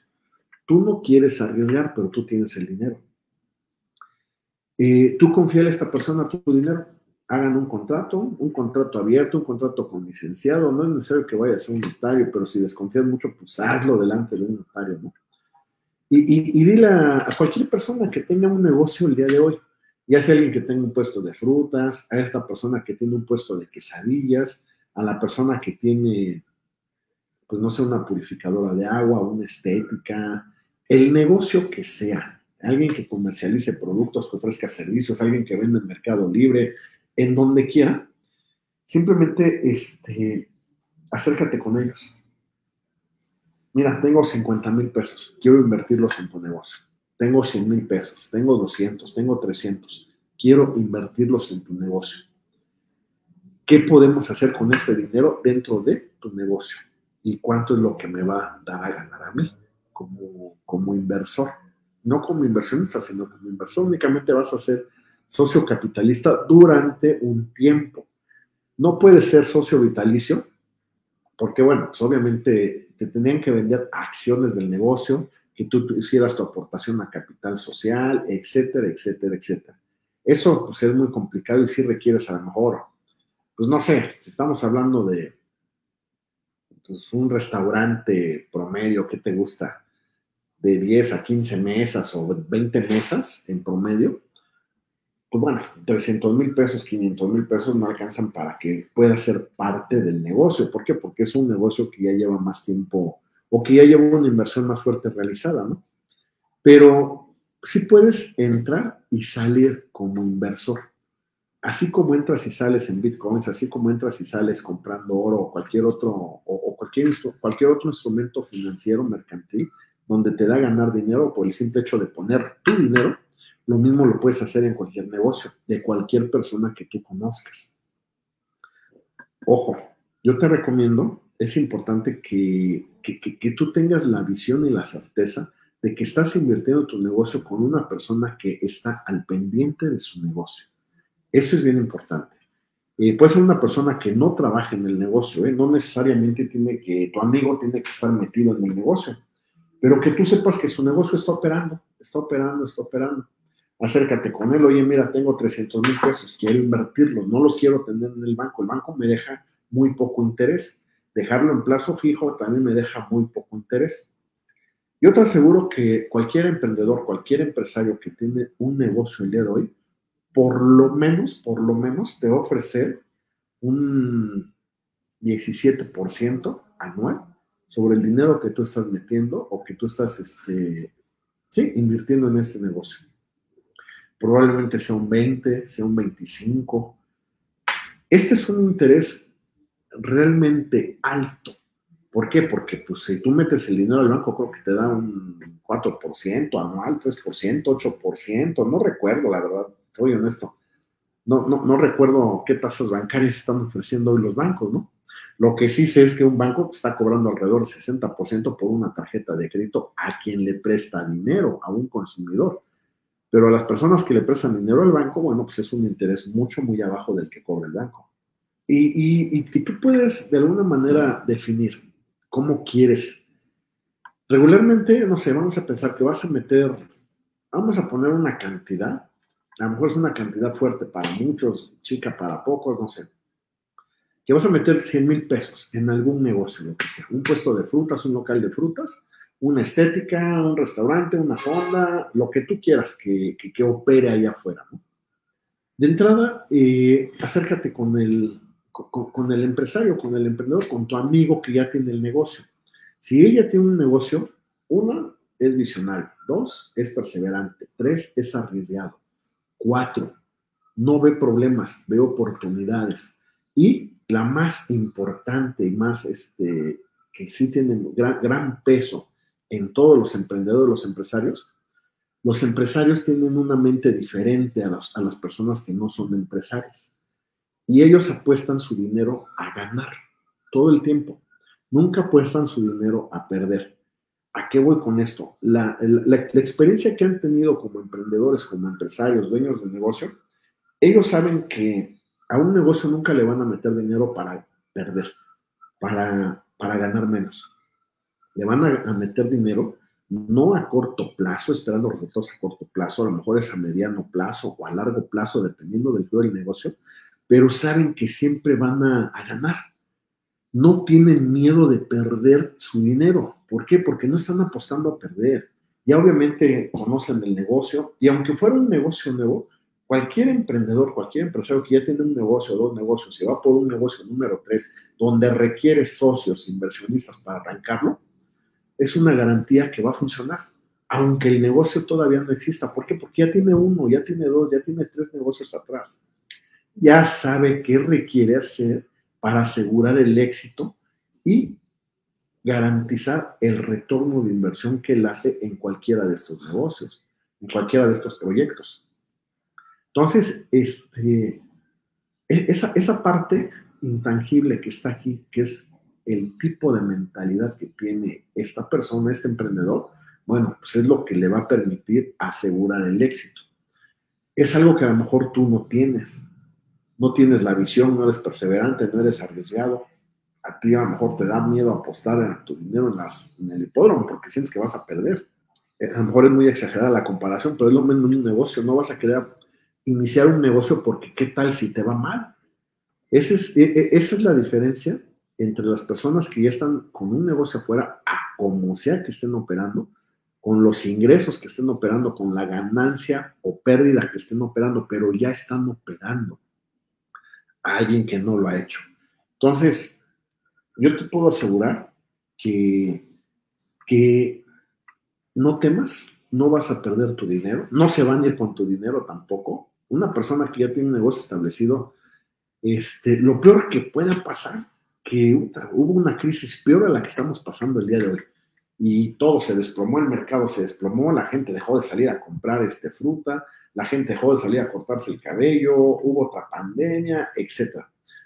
Tú no quieres arriesgar, pero tú tienes el dinero. Eh, tú confías a esta persona tu dinero. Hagan un contrato, un contrato abierto, un contrato con licenciado. No es necesario que vaya a ser un notario, pero si desconfías mucho, pues hazlo delante de un notario, ¿no? Y, y, dile a cualquier persona que tenga un negocio el día de hoy, ya sea alguien que tenga un puesto de frutas, a esta persona que tiene un puesto de quesadillas, a la persona que tiene pues no sé, una purificadora de agua, una estética, el negocio que sea, alguien que comercialice productos, que ofrezca servicios, alguien que venda en Mercado Libre, en donde quiera, simplemente este, acércate con ellos. Mira, tengo 50 mil pesos, quiero invertirlos en tu negocio. Tengo 100 mil pesos, tengo 200, tengo 300, quiero invertirlos en tu negocio. ¿Qué podemos hacer con este dinero dentro de tu negocio? y cuánto es lo que me va a dar a ganar a mí como, como inversor. No como inversionista, sino como inversor. Únicamente vas a ser socio capitalista durante un tiempo. No puedes ser socio vitalicio, porque bueno, pues obviamente te tenían que vender acciones del negocio, que tú hicieras tu aportación a capital social, etcétera, etcétera, etcétera. Eso pues es muy complicado y sí requieres a lo mejor, pues no sé, estamos hablando de pues, un restaurante promedio, ¿qué te gusta? De 10 a 15 mesas o 20 mesas en promedio, pues bueno, 300 mil pesos, 500 mil pesos no alcanzan para que pueda ser parte del negocio. ¿Por qué? Porque es un negocio que ya lleva más tiempo o que ya lleva una inversión más fuerte realizada, ¿no? Pero sí puedes entrar y salir como inversor así como entras y sales en bitcoins, así como entras y sales comprando oro o cualquier otro, o, cualquier, cualquier otro instrumento financiero mercantil donde te da ganar dinero por el simple hecho de poner tu dinero, lo mismo lo puedes hacer en cualquier negocio, de cualquier persona que tú conozcas. Ojo, yo te recomiendo, es importante que, que, que, que tú tengas la visión y la certeza de que estás invirtiendo tu negocio con una persona que está al pendiente de su negocio eso es bien importante. Eh, puede ser una persona que no trabaja en el negocio, ¿eh? no necesariamente tiene que, tu amigo tiene que estar metido en el negocio, pero que tú sepas que su negocio está operando, está operando, está operando. Acércate con él, oye, mira, tengo 300 mil pesos, quiero invertirlos, no los quiero tener en el banco, el banco me deja muy poco interés. Dejarlo en plazo fijo también me deja muy poco interés. Yo te aseguro que cualquier emprendedor, cualquier empresario que tiene un negocio el día de hoy, por lo menos, por lo menos te va a ofrecer un 17% anual sobre el dinero que tú estás metiendo o que tú estás este, sí, invirtiendo en este negocio. Probablemente sea un 20, sea un 25. Este es un interés realmente alto. ¿Por qué? Porque pues, si tú metes el dinero al banco, creo que te da un 4% anual, 3%, 8%, no recuerdo la verdad soy honesto, no, no, no recuerdo qué tasas bancarias están ofreciendo hoy los bancos, ¿no? Lo que sí sé es que un banco está cobrando alrededor del 60% por una tarjeta de crédito a quien le presta dinero, a un consumidor. Pero a las personas que le prestan dinero al banco, bueno, pues es un interés mucho, muy abajo del que cobra el banco. Y, y, y, y tú puedes de alguna manera definir cómo quieres. Regularmente, no sé, vamos a pensar que vas a meter vamos a poner una cantidad, a lo mejor es una cantidad fuerte para muchos, chica para pocos, no sé, que vas a meter 100 mil pesos en algún negocio, lo que sea, un puesto de frutas, un local de frutas, una estética, un restaurante, una fonda, lo que tú quieras que, que, opere ahí afuera. ¿no? De entrada, eh, acércate con el, con, el empresario, con el emprendedor, con tu amigo que ya tiene el negocio. Si ella tiene un negocio, uno es visionario, dos es perseverante, tres es arriesgado, cuatro no ve problemas, ve oportunidades y la más importante y más este, que sí tiene gran, gran peso en todos los emprendedores, los empresarios, los empresarios tienen una mente diferente a, a las personas que no son empresarios. Y ellos apuestan su dinero a ganar todo el tiempo. Nunca apuestan su dinero a perder. ¿A qué voy con esto? La, la, experiencia que han tenido como emprendedores, como empresarios, dueños de negocio, ellos saben que a un negocio nunca le van a meter dinero para perder, para, para ganar menos le van a, meter dinero no a corto plazo, esperando resultados a corto plazo, a lo mejor es a mediano plazo o a largo plazo, dependiendo del giro del negocio, pero saben que siempre van a, a, ganar. No tienen miedo de perder su dinero. ¿Por qué? Porque no están apostando a perder. Ya obviamente conocen el negocio y aunque fuera un negocio nuevo, cualquier emprendedor, cualquier empresario que ya tiene un negocio, dos negocios, y va por un negocio número tres, donde requiere socios, inversionistas para arrancarlo, es una garantía que va a funcionar, aunque el negocio todavía no exista. ¿Por qué? Porque ya tiene uno, ya tiene dos, ya tiene tres negocios atrás. Ya sabe qué requiere hacer para asegurar el éxito y garantizar el retorno de inversión que él hace en cualquiera de estos negocios, en cualquiera de estos proyectos. Entonces, este, e-, esa, esa parte intangible que está aquí, que es el tipo de mentalidad que tiene esta persona, este emprendedor, bueno, pues es lo que le va a permitir asegurar el éxito. Es algo que a lo mejor tú no tienes. No tienes la visión, no eres perseverante, no eres arriesgado. A ti a lo mejor te da miedo apostar tu dinero en, en el hipódromo porque sientes que vas a perder. Eh, a lo mejor es muy exagerada la comparación, pero es lo mismo en un negocio. No vas a querer iniciar un negocio porque qué tal si te va mal. Ese es, e, e, esa es la diferencia entre las personas que ya están con un negocio afuera, a como sea que estén operando, con los ingresos que estén operando, con la ganancia o pérdida que estén operando, pero ya están operando. A alguien que no lo ha hecho. Entonces, yo te puedo asegurar que, que no temas, no vas a perder tu dinero, no se van a ir con tu dinero tampoco. Una persona que ya tiene un negocio establecido, este, lo peor que pueda pasar que hubo una crisis peor a la que estamos pasando el día de hoy. Y todo se desplomó, el mercado se desplomó, la gente dejó de salir a comprar este, fruta, la gente dejó de a cortarse el cabello, hubo otra pandemia, etc.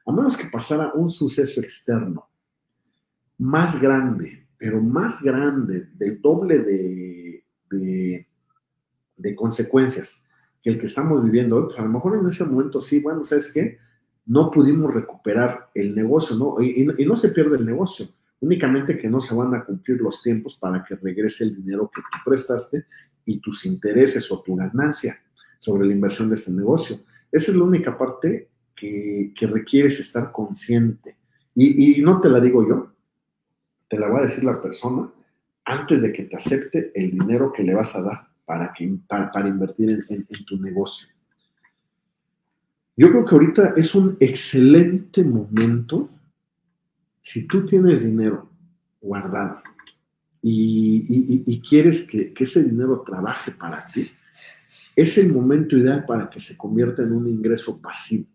A menos que pasara un suceso externo más grande, pero más grande, del doble de, de, de consecuencias que el que estamos viviendo hoy, pues a lo mejor en ese momento sí, bueno, ¿sabes qué? no pudimos recuperar el negocio, ¿no? Y, no se pierde el negocio, únicamente que no se van a cumplir los tiempos para que regrese el dinero que tú prestaste y tus intereses o tu ganancia sobre la inversión de ese negocio. Esa es la única parte que, que requieres estar consciente. Y, no te la digo yo, te la va a decir la persona antes de que te acepte el dinero que le vas a dar para, que, para, invertir en tu negocio. Yo creo que ahorita es un excelente momento si tú tienes dinero guardado y, quieres que, que, ese dinero trabaje para ti, es el momento ideal para que se convierta en un ingreso pasivo.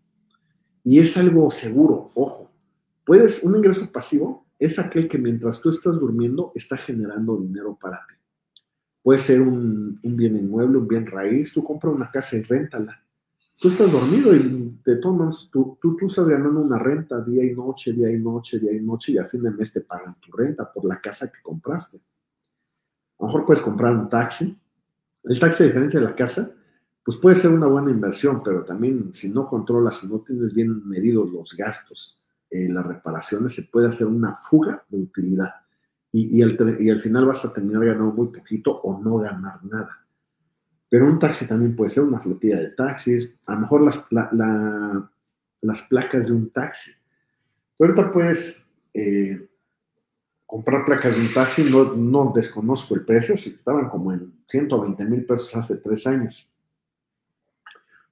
Y es algo seguro, ojo. Puedes, un ingreso pasivo es aquel que mientras tú estás durmiendo está generando dinero para ti. Puede ser un, bien inmueble, un bien raíz, tú compras una casa y réntala tú estás dormido y te tomas, tú, tú, tú, estás ganando una renta día y noche, día y noche, día y noche, y a fin de mes te pagan tu renta por la casa que compraste. A lo mejor puedes comprar un taxi. El taxi, a diferencia de la casa, pues puede ser una buena inversión, pero también si no controlas, si no tienes bien medidos los gastos, eh, las reparaciones, se puede hacer una fuga de utilidad. Y, y, al, final vas a terminar ganando muy poquito o no ganar nada. Pero un taxi también puede ser una flotilla de taxis, a lo mejor las, las placas de un taxi. Ahorita puedes eh, comprar placas de un taxi, no, no desconozco el precio, si estaban como en 120 mil pesos hace tres años.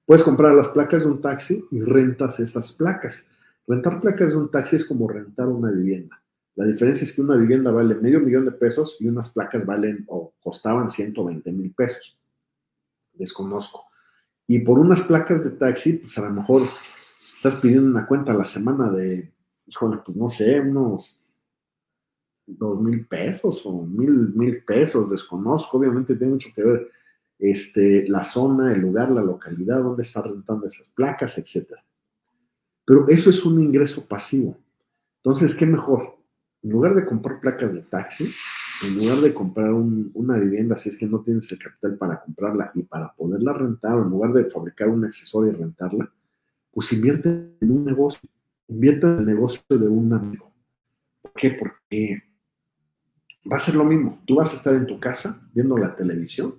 Puedes comprar las placas de un taxi y rentas esas placas. Rentar placas de un taxi es como rentar una vivienda. La diferencia es que una vivienda vale medio millón de pesos y unas placas valen o costaban 120 mil pesos. Desconozco. Y por unas placas de taxi, pues a lo mejor estás pidiendo una cuenta a la semana de, híjole, pues no sé, unos dos mil pesos o mil, mil pesos, desconozco. Obviamente tiene mucho que ver este, la zona, el lugar, la localidad, dónde está rentando esas placas, etc. Pero eso es un ingreso pasivo. Entonces, ¿qué mejor? En lugar de comprar placas de taxi, en lugar de comprar una vivienda, si es que no tienes el capital para comprarla y para poderla rentar, o en lugar de fabricar un accesorio y rentarla, pues invierte en un negocio, invierte en el negocio de un amigo. ¿Por qué? Porque va a ser lo mismo. Tú vas a estar en tu casa viendo la televisión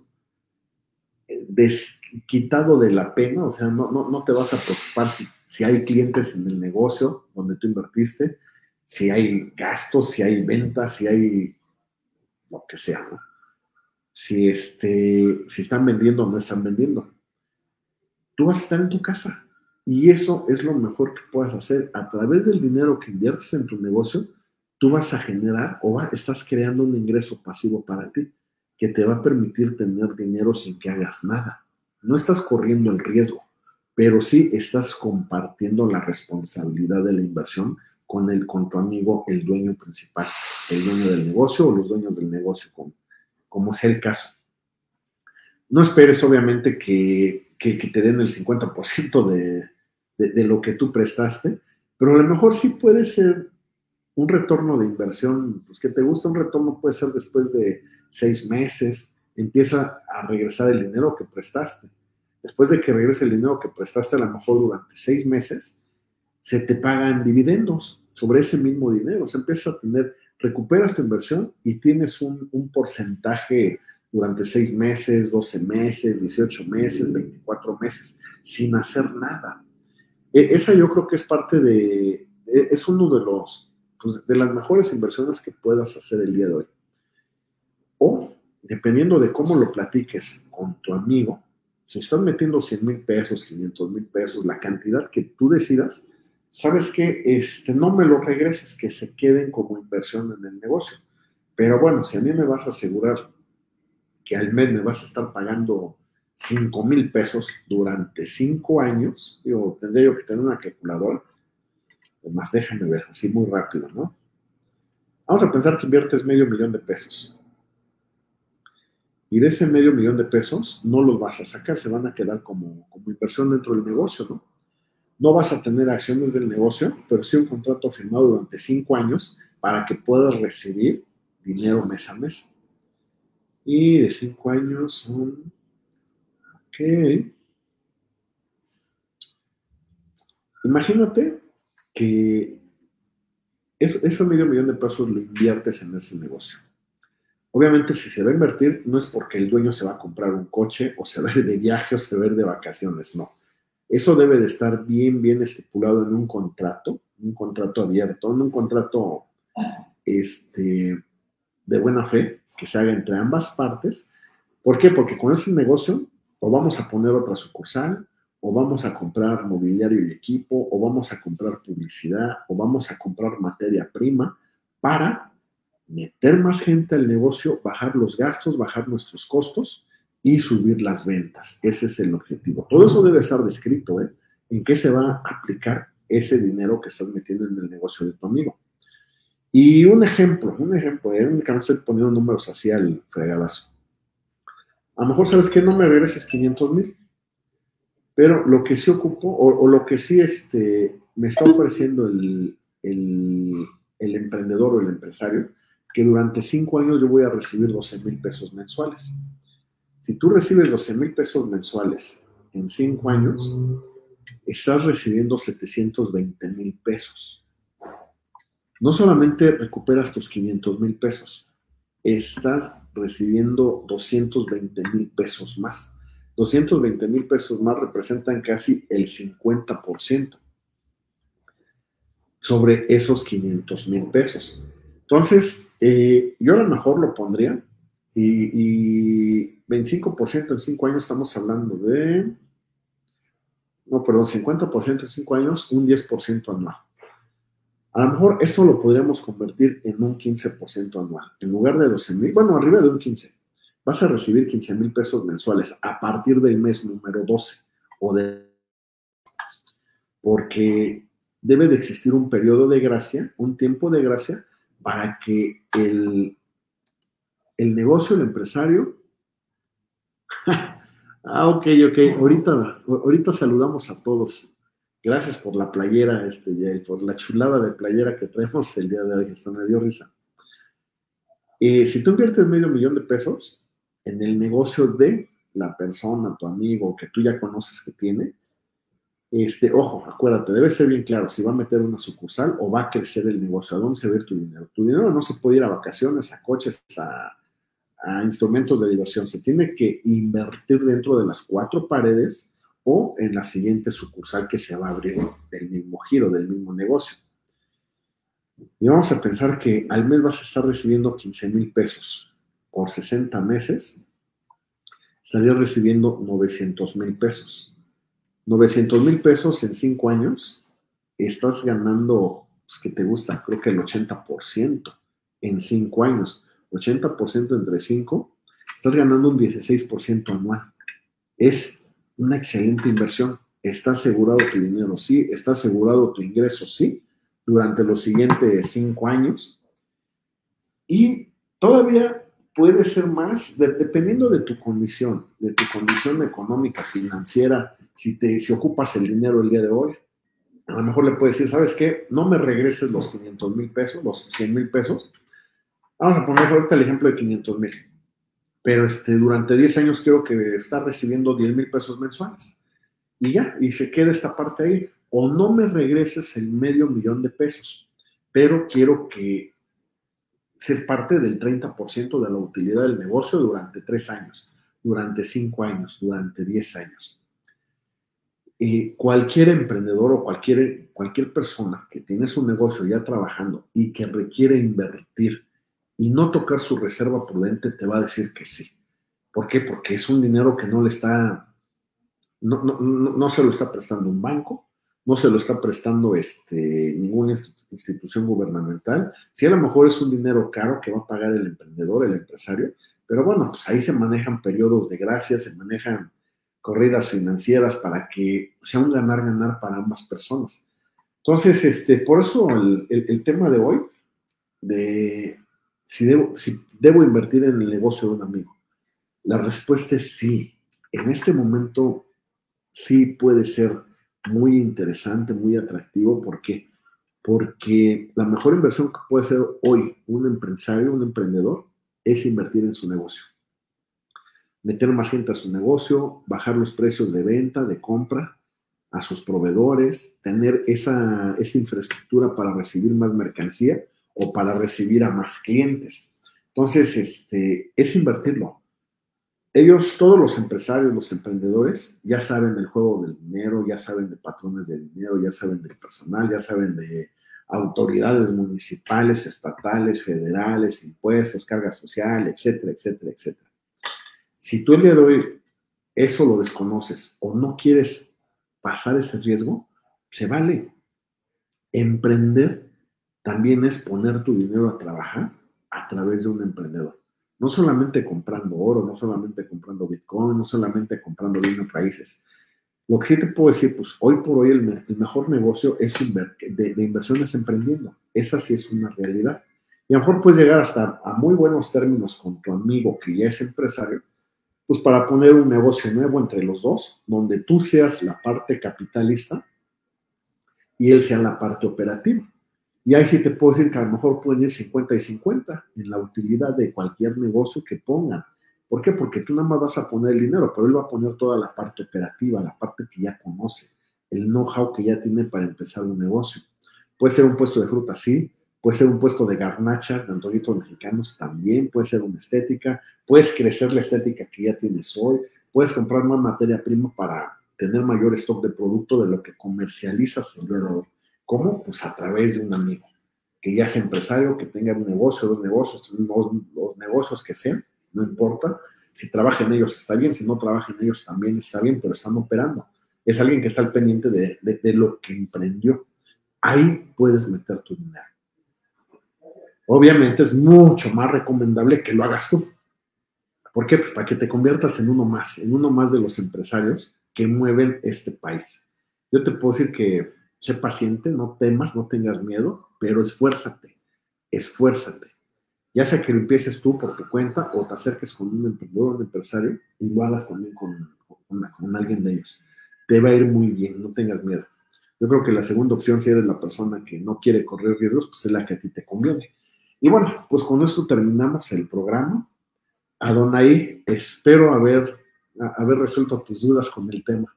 desquitado de la pena, o sea, no, no, te vas a preocupar si, si, hay clientes en el negocio donde tú invertiste, si hay gastos, si hay ventas, si hay lo que sea, ¿no? Si, este, si están vendiendo o no están vendiendo. Tú vas a estar en tu casa y eso es lo mejor que puedas hacer. A través del dinero que inviertes en tu negocio, tú vas a generar o estás creando un ingreso pasivo para ti que te va a permitir tener dinero sin que hagas nada. No estás corriendo el riesgo, pero sí estás compartiendo la responsabilidad de la inversión con, el, con tu amigo, el dueño principal, el dueño del negocio o los dueños del negocio, como, como sea el caso. No esperes, obviamente, que, te den el 50% de, de lo que tú prestaste, pero a lo mejor sí puede ser un retorno de inversión, pues que te gusta un retorno puede ser después de seis meses, empieza a regresar el dinero que prestaste. Después de que regrese el dinero que prestaste, a lo mejor durante seis meses, se te pagan dividendos sobre ese mismo dinero. Se empieza a tener, recuperas tu inversión y tienes un, un porcentaje durante seis meses, 12 meses, 18 meses, 24 meses, sin hacer nada. E, esa yo creo que es parte de, e, es uno de los de las mejores inversiones que puedas hacer el día de hoy. O, dependiendo de cómo lo platiques con tu amigo, si estás metiendo 100 mil pesos, 500 mil pesos, la cantidad que tú decidas, sabes que este, no me lo regreses, que se queden como inversión en el negocio. Pero bueno, si a mí me vas a asegurar que al mes me vas a estar pagando 5 mil pesos durante 5 años, digo, tendría yo que tener una calculadora, más déjame ver, así muy rápido, ¿no? Vamos a pensar que inviertes medio millón de pesos. Y de ese medio millón de pesos no los vas a sacar, se van a quedar como, como inversión dentro del negocio, ¿no? No vas a tener acciones del negocio, pero sí un contrato firmado durante cinco años para que puedas recibir dinero mes a mes. Y de cinco años son... Ok. Imagínate que ese medio millón de pesos lo inviertes en ese negocio. Obviamente, si se va a invertir, no es porque el dueño se va a comprar un coche o se va a ir de viaje o se va a ir de vacaciones, no. Eso debe de estar bien, bien estipulado en un contrato, un contrato abierto, en un contrato este, de buena fe que se haga entre ambas partes. ¿Por qué? Porque con ese negocio o vamos a poner otra sucursal, o vamos a comprar mobiliario y equipo, o vamos a comprar publicidad, o vamos a comprar materia prima para meter más gente al negocio, bajar los gastos, bajar nuestros costos y subir las ventas. Ese es el objetivo. Todo eso debe estar descrito, ¿eh? En qué se va a aplicar ese dinero que estás metiendo en el negocio de tu amigo. Y un ejemplo, un ejemplo, ¿eh? no estoy poniendo números así al fregadazo. A lo mejor sabes que no me regreses 500 mil pero lo que sí ocupo, o, lo que sí este, me está ofreciendo el, emprendedor o el empresario, que durante cinco años yo voy a recibir 12 mil pesos mensuales. Si tú recibes 12 mil pesos mensuales en cinco años, estás recibiendo 720 mil pesos. No solamente recuperas tus 500 mil pesos, estás recibiendo 220 mil pesos más. 220 mil pesos más representan casi el 50% sobre esos 500 mil pesos. Entonces, eh, yo a lo mejor lo pondría y, y 25% en 5 años estamos hablando de, no, perdón, 50% en 5 años, un 10% anual. A lo mejor esto lo podríamos convertir en un 15% anual. En lugar de 12 mil, bueno, arriba de un 15, vas a recibir 15 mil pesos mensuales a partir del mes número 12 o de... Porque debe de existir un periodo de gracia, un tiempo de gracia, para que el, el negocio, el empresario... ah, ok, ok, ahorita, ahorita saludamos a todos. Gracias por la playera, este, por la chulada de playera que traemos el día de hoy. Esto me dio risa. Eh, si tú inviertes medio millón de pesos en el negocio de la persona, tu amigo, que tú ya conoces que tiene, este, ojo, acuérdate, debe ser bien claro si va a meter una sucursal o va a crecer el negocio, a dónde se ve tu dinero. Tu dinero no se puede ir a vacaciones, a coches, a, a instrumentos de diversión, se tiene que invertir dentro de las cuatro paredes o en la siguiente sucursal que se va a abrir del mismo giro, del mismo negocio. Y vamos a pensar que al mes vas a estar recibiendo 15 mil pesos por 60 meses, estarías recibiendo 900 mil pesos. 900 mil pesos en 5 años, estás ganando, pues, que te gusta, creo que el 80% en 5 años. 80% entre 5, estás ganando un 16% anual. Es una excelente inversión. Está asegurado tu dinero, sí. Está asegurado tu ingreso, sí. Durante los siguientes 5 años. Y todavía puede ser más, dependiendo de tu condición, de tu condición económica, financiera, si, te, si ocupas el dinero el día de hoy, a lo mejor le puedes decir, ¿sabes qué? No me regreses los 500 mil pesos, los 100 mil pesos. Vamos a poner ahorita el ejemplo de 500 mil. Pero este, durante 10 años quiero que está recibiendo 10 mil pesos mensuales. Y ya, y se queda esta parte ahí. O no me regreses el medio millón de pesos, pero quiero que ser parte del 30% de la utilidad del negocio durante 3 años, durante 5 años, durante 10 años. Eh, cualquier emprendedor o cualquier, cualquier persona que tiene su negocio ya trabajando y que requiere invertir y no tocar su reserva prudente, te va a decir que sí. ¿Por qué? Porque es un dinero que no le está, no, no, no, se lo está prestando un banco, no se lo está prestando este, ninguna institución gubernamental. Sí, a lo mejor es un dinero caro que va a pagar el emprendedor, el empresario, pero bueno, pues ahí se manejan periodos de gracia, se manejan corridas financieras para que sea un ganar-ganar para ambas personas. Entonces, este, por eso el, tema de hoy, de si si debo invertir en el negocio de un amigo, la respuesta es sí. En este momento sí puede ser muy interesante, muy atractivo. ¿Por qué? Porque la mejor inversión que puede hacer hoy un empresario, un emprendedor, es invertir en su negocio meter más gente a su negocio, bajar los precios de venta, de compra a sus proveedores, tener esa, esa infraestructura para recibir más mercancía o para recibir a más clientes. Entonces, este, es invertirlo. Ellos, todos los empresarios, los emprendedores, ya saben del juego del dinero, ya saben de patrones de dinero, ya saben del personal, ya saben de autoridades municipales, estatales, federales, impuestos, carga social, etcétera, etcétera, etcétera. Si tú el día de hoy eso lo desconoces o no quieres pasar ese riesgo, se vale. Emprender también es poner tu dinero a trabajar a través de un emprendedor. No solamente comprando oro, no solamente comprando Bitcoin, no solamente comprando bienes raíces. Lo que sí te puedo decir, pues hoy por hoy el, mejor negocio es de, inversiones emprendiendo. Esa sí es una realidad. Y a lo mejor puedes llegar hasta a muy buenos términos con tu amigo que ya es empresario pues para poner un negocio nuevo entre los dos, donde tú seas la parte capitalista y él sea la parte operativa. Y ahí sí te puedo decir que a lo mejor pueden ir 50 y 50 en la utilidad de cualquier negocio que pongan. ¿Por qué? Porque tú nada más vas a poner el dinero, pero él va a poner toda la parte operativa, la parte que ya conoce, el know-how que ya tiene para empezar un negocio. Puede ser un puesto de fruta, sí, puede ser un puesto de garnachas, de antojitos mexicanos también, puede ser una estética, puedes crecer la estética que ya tienes hoy, puedes comprar más materia prima para tener mayor stock de producto de lo que comercializas el día de hoy. ¿Cómo? Pues a través de un amigo, que ya sea empresario, que tenga un negocio, dos negocios, los, negocios que sean, no importa. Si trabaja en ellos está bien, si no trabaja en ellos también está bien, pero están operando. Es alguien que está al pendiente de, de lo que emprendió. Ahí puedes meter tu dinero. Obviamente es mucho más recomendable que lo hagas tú. ¿Por qué? Pues para que te conviertas en uno más, en uno más de los empresarios que mueven este país. Yo te puedo decir que sé paciente, no temas, no tengas miedo, pero esfuérzate, esfuérzate. Ya sea que lo empieces tú por tu cuenta o te acerques con un emprendedor, un empresario, y lo hagas también con, con alguien de ellos. Te va a ir muy bien, no tengas miedo. Yo creo que la segunda opción, si eres la persona que no quiere correr riesgos, pues es la que a ti te conviene. Y bueno, pues con esto terminamos el programa. Adonai, espero haber, haber resuelto tus dudas con el tema.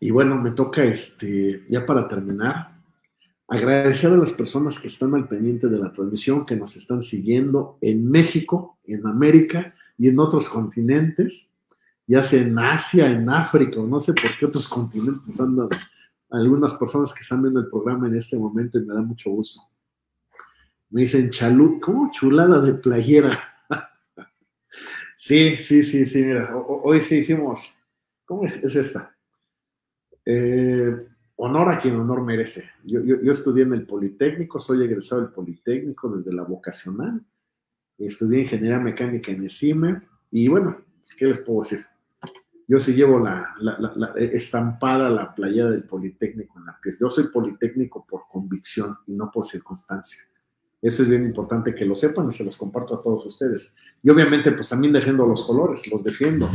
Y bueno, me toca, este, ya para terminar, agradecer a las personas que están al pendiente de la transmisión, que nos están siguiendo en México, en América y en otros continentes, ya sea en Asia, en África, o no sé por qué otros continentes andan algunas personas que están viendo el programa en este momento y me da mucho gusto. Me dicen chalut, ¿cómo chulada de playera? sí, sí, sí, sí, mira, hoy sí hicimos, ¿cómo es, esta? Eh, honor a quien honor merece. Yo, estudié en el Politécnico, soy egresado del Politécnico desde la vocacional, estudié ingeniería mecánica en ECIME y bueno, pues, ¿qué les puedo decir? Yo sí llevo la, la, estampada la playa del Politécnico en la piel. Yo soy Politécnico por convicción y no por circunstancia. Eso es bien importante que lo sepan y se los comparto a todos ustedes. Y obviamente, pues también defiendo los colores, los defiendo.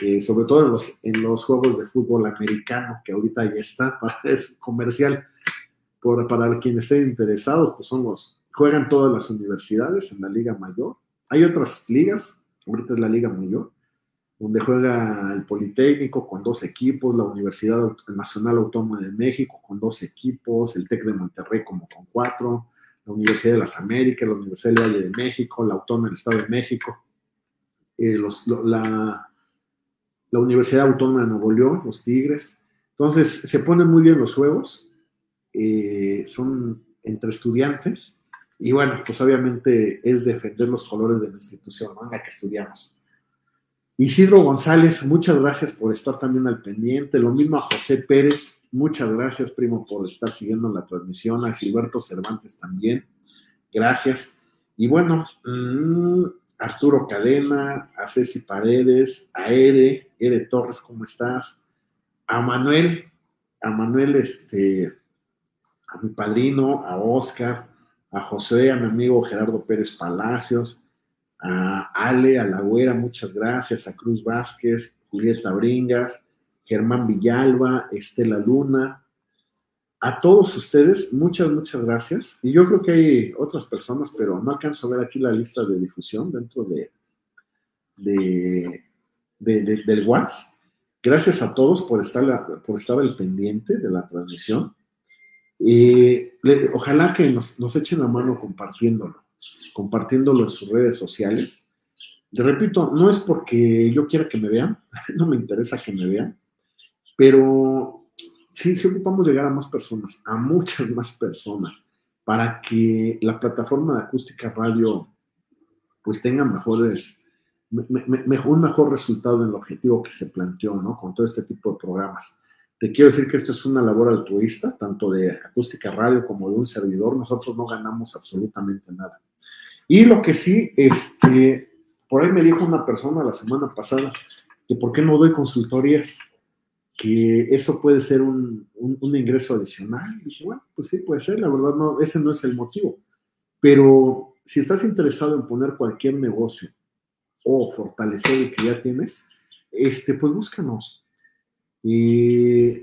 Eh, sobre todo en los, en los juegos de fútbol americano, que ahorita ya está, es comercial. Por, para quienes estén interesados, pues son los, juegan todas las universidades en la Liga Mayor. Hay otras ligas, ahorita es la Liga Mayor, donde juega el Politécnico con dos equipos, la Universidad Nacional Autónoma de México con dos equipos, el TEC de Monterrey como con cuatro, la Universidad de las Américas, la Universidad del Valle de México, la Autónoma del Estado de México, eh, la, la, Universidad Autónoma de Nuevo León, los Tigres. Entonces, se ponen muy bien los juegos, eh, son entre estudiantes, y bueno, pues obviamente es defender los colores de la institución, ¿no? en la que estudiamos. Isidro González, muchas gracias por estar también al pendiente. Lo mismo a José Pérez, muchas gracias, primo, por estar siguiendo la transmisión. A Gilberto Cervantes también, gracias. Y bueno, mm, Arturo Cadena, a Ceci Paredes, a Ere, Ere Torres, ¿cómo estás? A Manuel, a Manuel, este, a mi padrino, a Oscar, a José, a mi amigo Gerardo Pérez Palacios, a Ale, a La Güera, muchas gracias, a Cruz Vázquez, Julieta Bringas, Germán Villalba, Estela Luna, a todos ustedes, muchas, muchas gracias. Y yo creo que hay otras personas, pero no alcanzo a ver aquí la lista de difusión dentro de, del WhatsApp. Gracias a todos por estar, por estar al pendiente de la transmisión. y ojalá que nos, nos echen la mano compartiéndolo compartiéndolo en sus redes sociales. Le repito, no es porque yo quiera que me vean, no me interesa que me vean, pero sí, sí ocupamos llegar a más personas, a muchas más personas, para que la plataforma de acústica radio pues tenga mejores, mejor, un mejor resultado en el objetivo que se planteó, ¿no? Con todo este tipo de programas. Te quiero decir que esto es una labor altruista, tanto de acústica radio como de un servidor. Nosotros no ganamos absolutamente nada. Y lo que sí, este, por ahí me dijo una persona la semana pasada que por qué no doy consultorías, que eso puede ser un, ingreso adicional. Y dije, bueno, pues sí, puede ser, la verdad no, ese no es el motivo. Pero si estás interesado en poner cualquier negocio o fortalecer el que ya tienes, este, pues búscanos. Y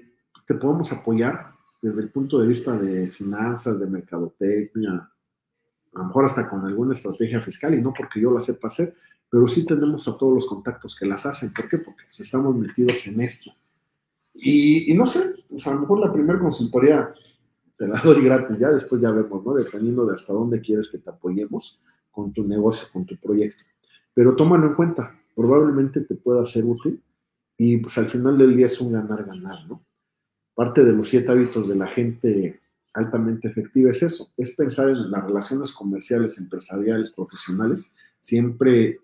te podemos apoyar desde el punto de vista de finanzas, de mercadotecnia, a lo mejor hasta con alguna estrategia fiscal, y no porque yo la sepa hacer, pero sí tenemos a todos los contactos que las hacen. ¿Por qué? Porque pues, estamos metidos en esto. Y, no sé, pues a lo mejor la primera consultoría te la doy gratis, ya después ya vemos, ¿no? Dependiendo de hasta dónde quieres que te apoyemos con tu negocio, con tu proyecto. Pero tómalo en cuenta, probablemente te pueda ser útil y pues al final del día es un ganar-ganar, ¿no? Parte de los siete hábitos de la gente altamente efectiva es eso, es pensar en las relaciones comerciales, empresariales, profesionales, siempre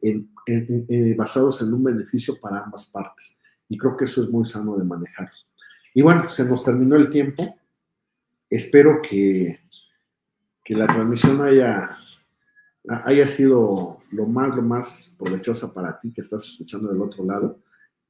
basados en un beneficio para ambas partes. Y creo que eso es muy sano de manejar. Y bueno, se nos terminó el tiempo. Espero que, que la transmisión haya, haya sido lo más, lo más provechosa para ti que estás escuchando del otro lado.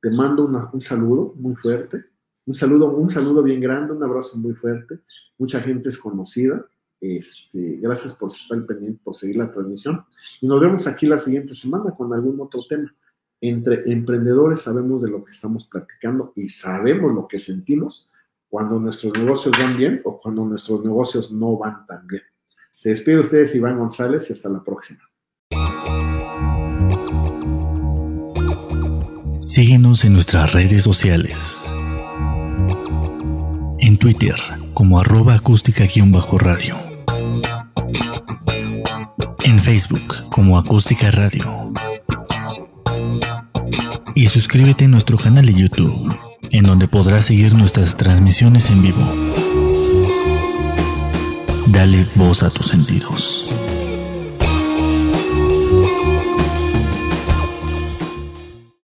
Te mando un saludo muy fuerte un saludo, un saludo bien grande, un abrazo muy fuerte. Mucha gente es conocida. Este, gracias por estar pendiente, por seguir la transmisión. Y nos vemos aquí la siguiente semana con algún otro tema. Entre emprendedores sabemos de lo que estamos practicando y sabemos lo que sentimos cuando nuestros negocios van bien o cuando nuestros negocios no van tan bien. Se despide de ustedes Iván González y hasta la próxima. Síguenos en nuestras redes sociales en Twitter como arroba acústica-radio. En Facebook como acústica radio. Y suscríbete a nuestro canal de YouTube, en donde podrás seguir nuestras transmisiones en vivo. Dale voz a tus sentidos.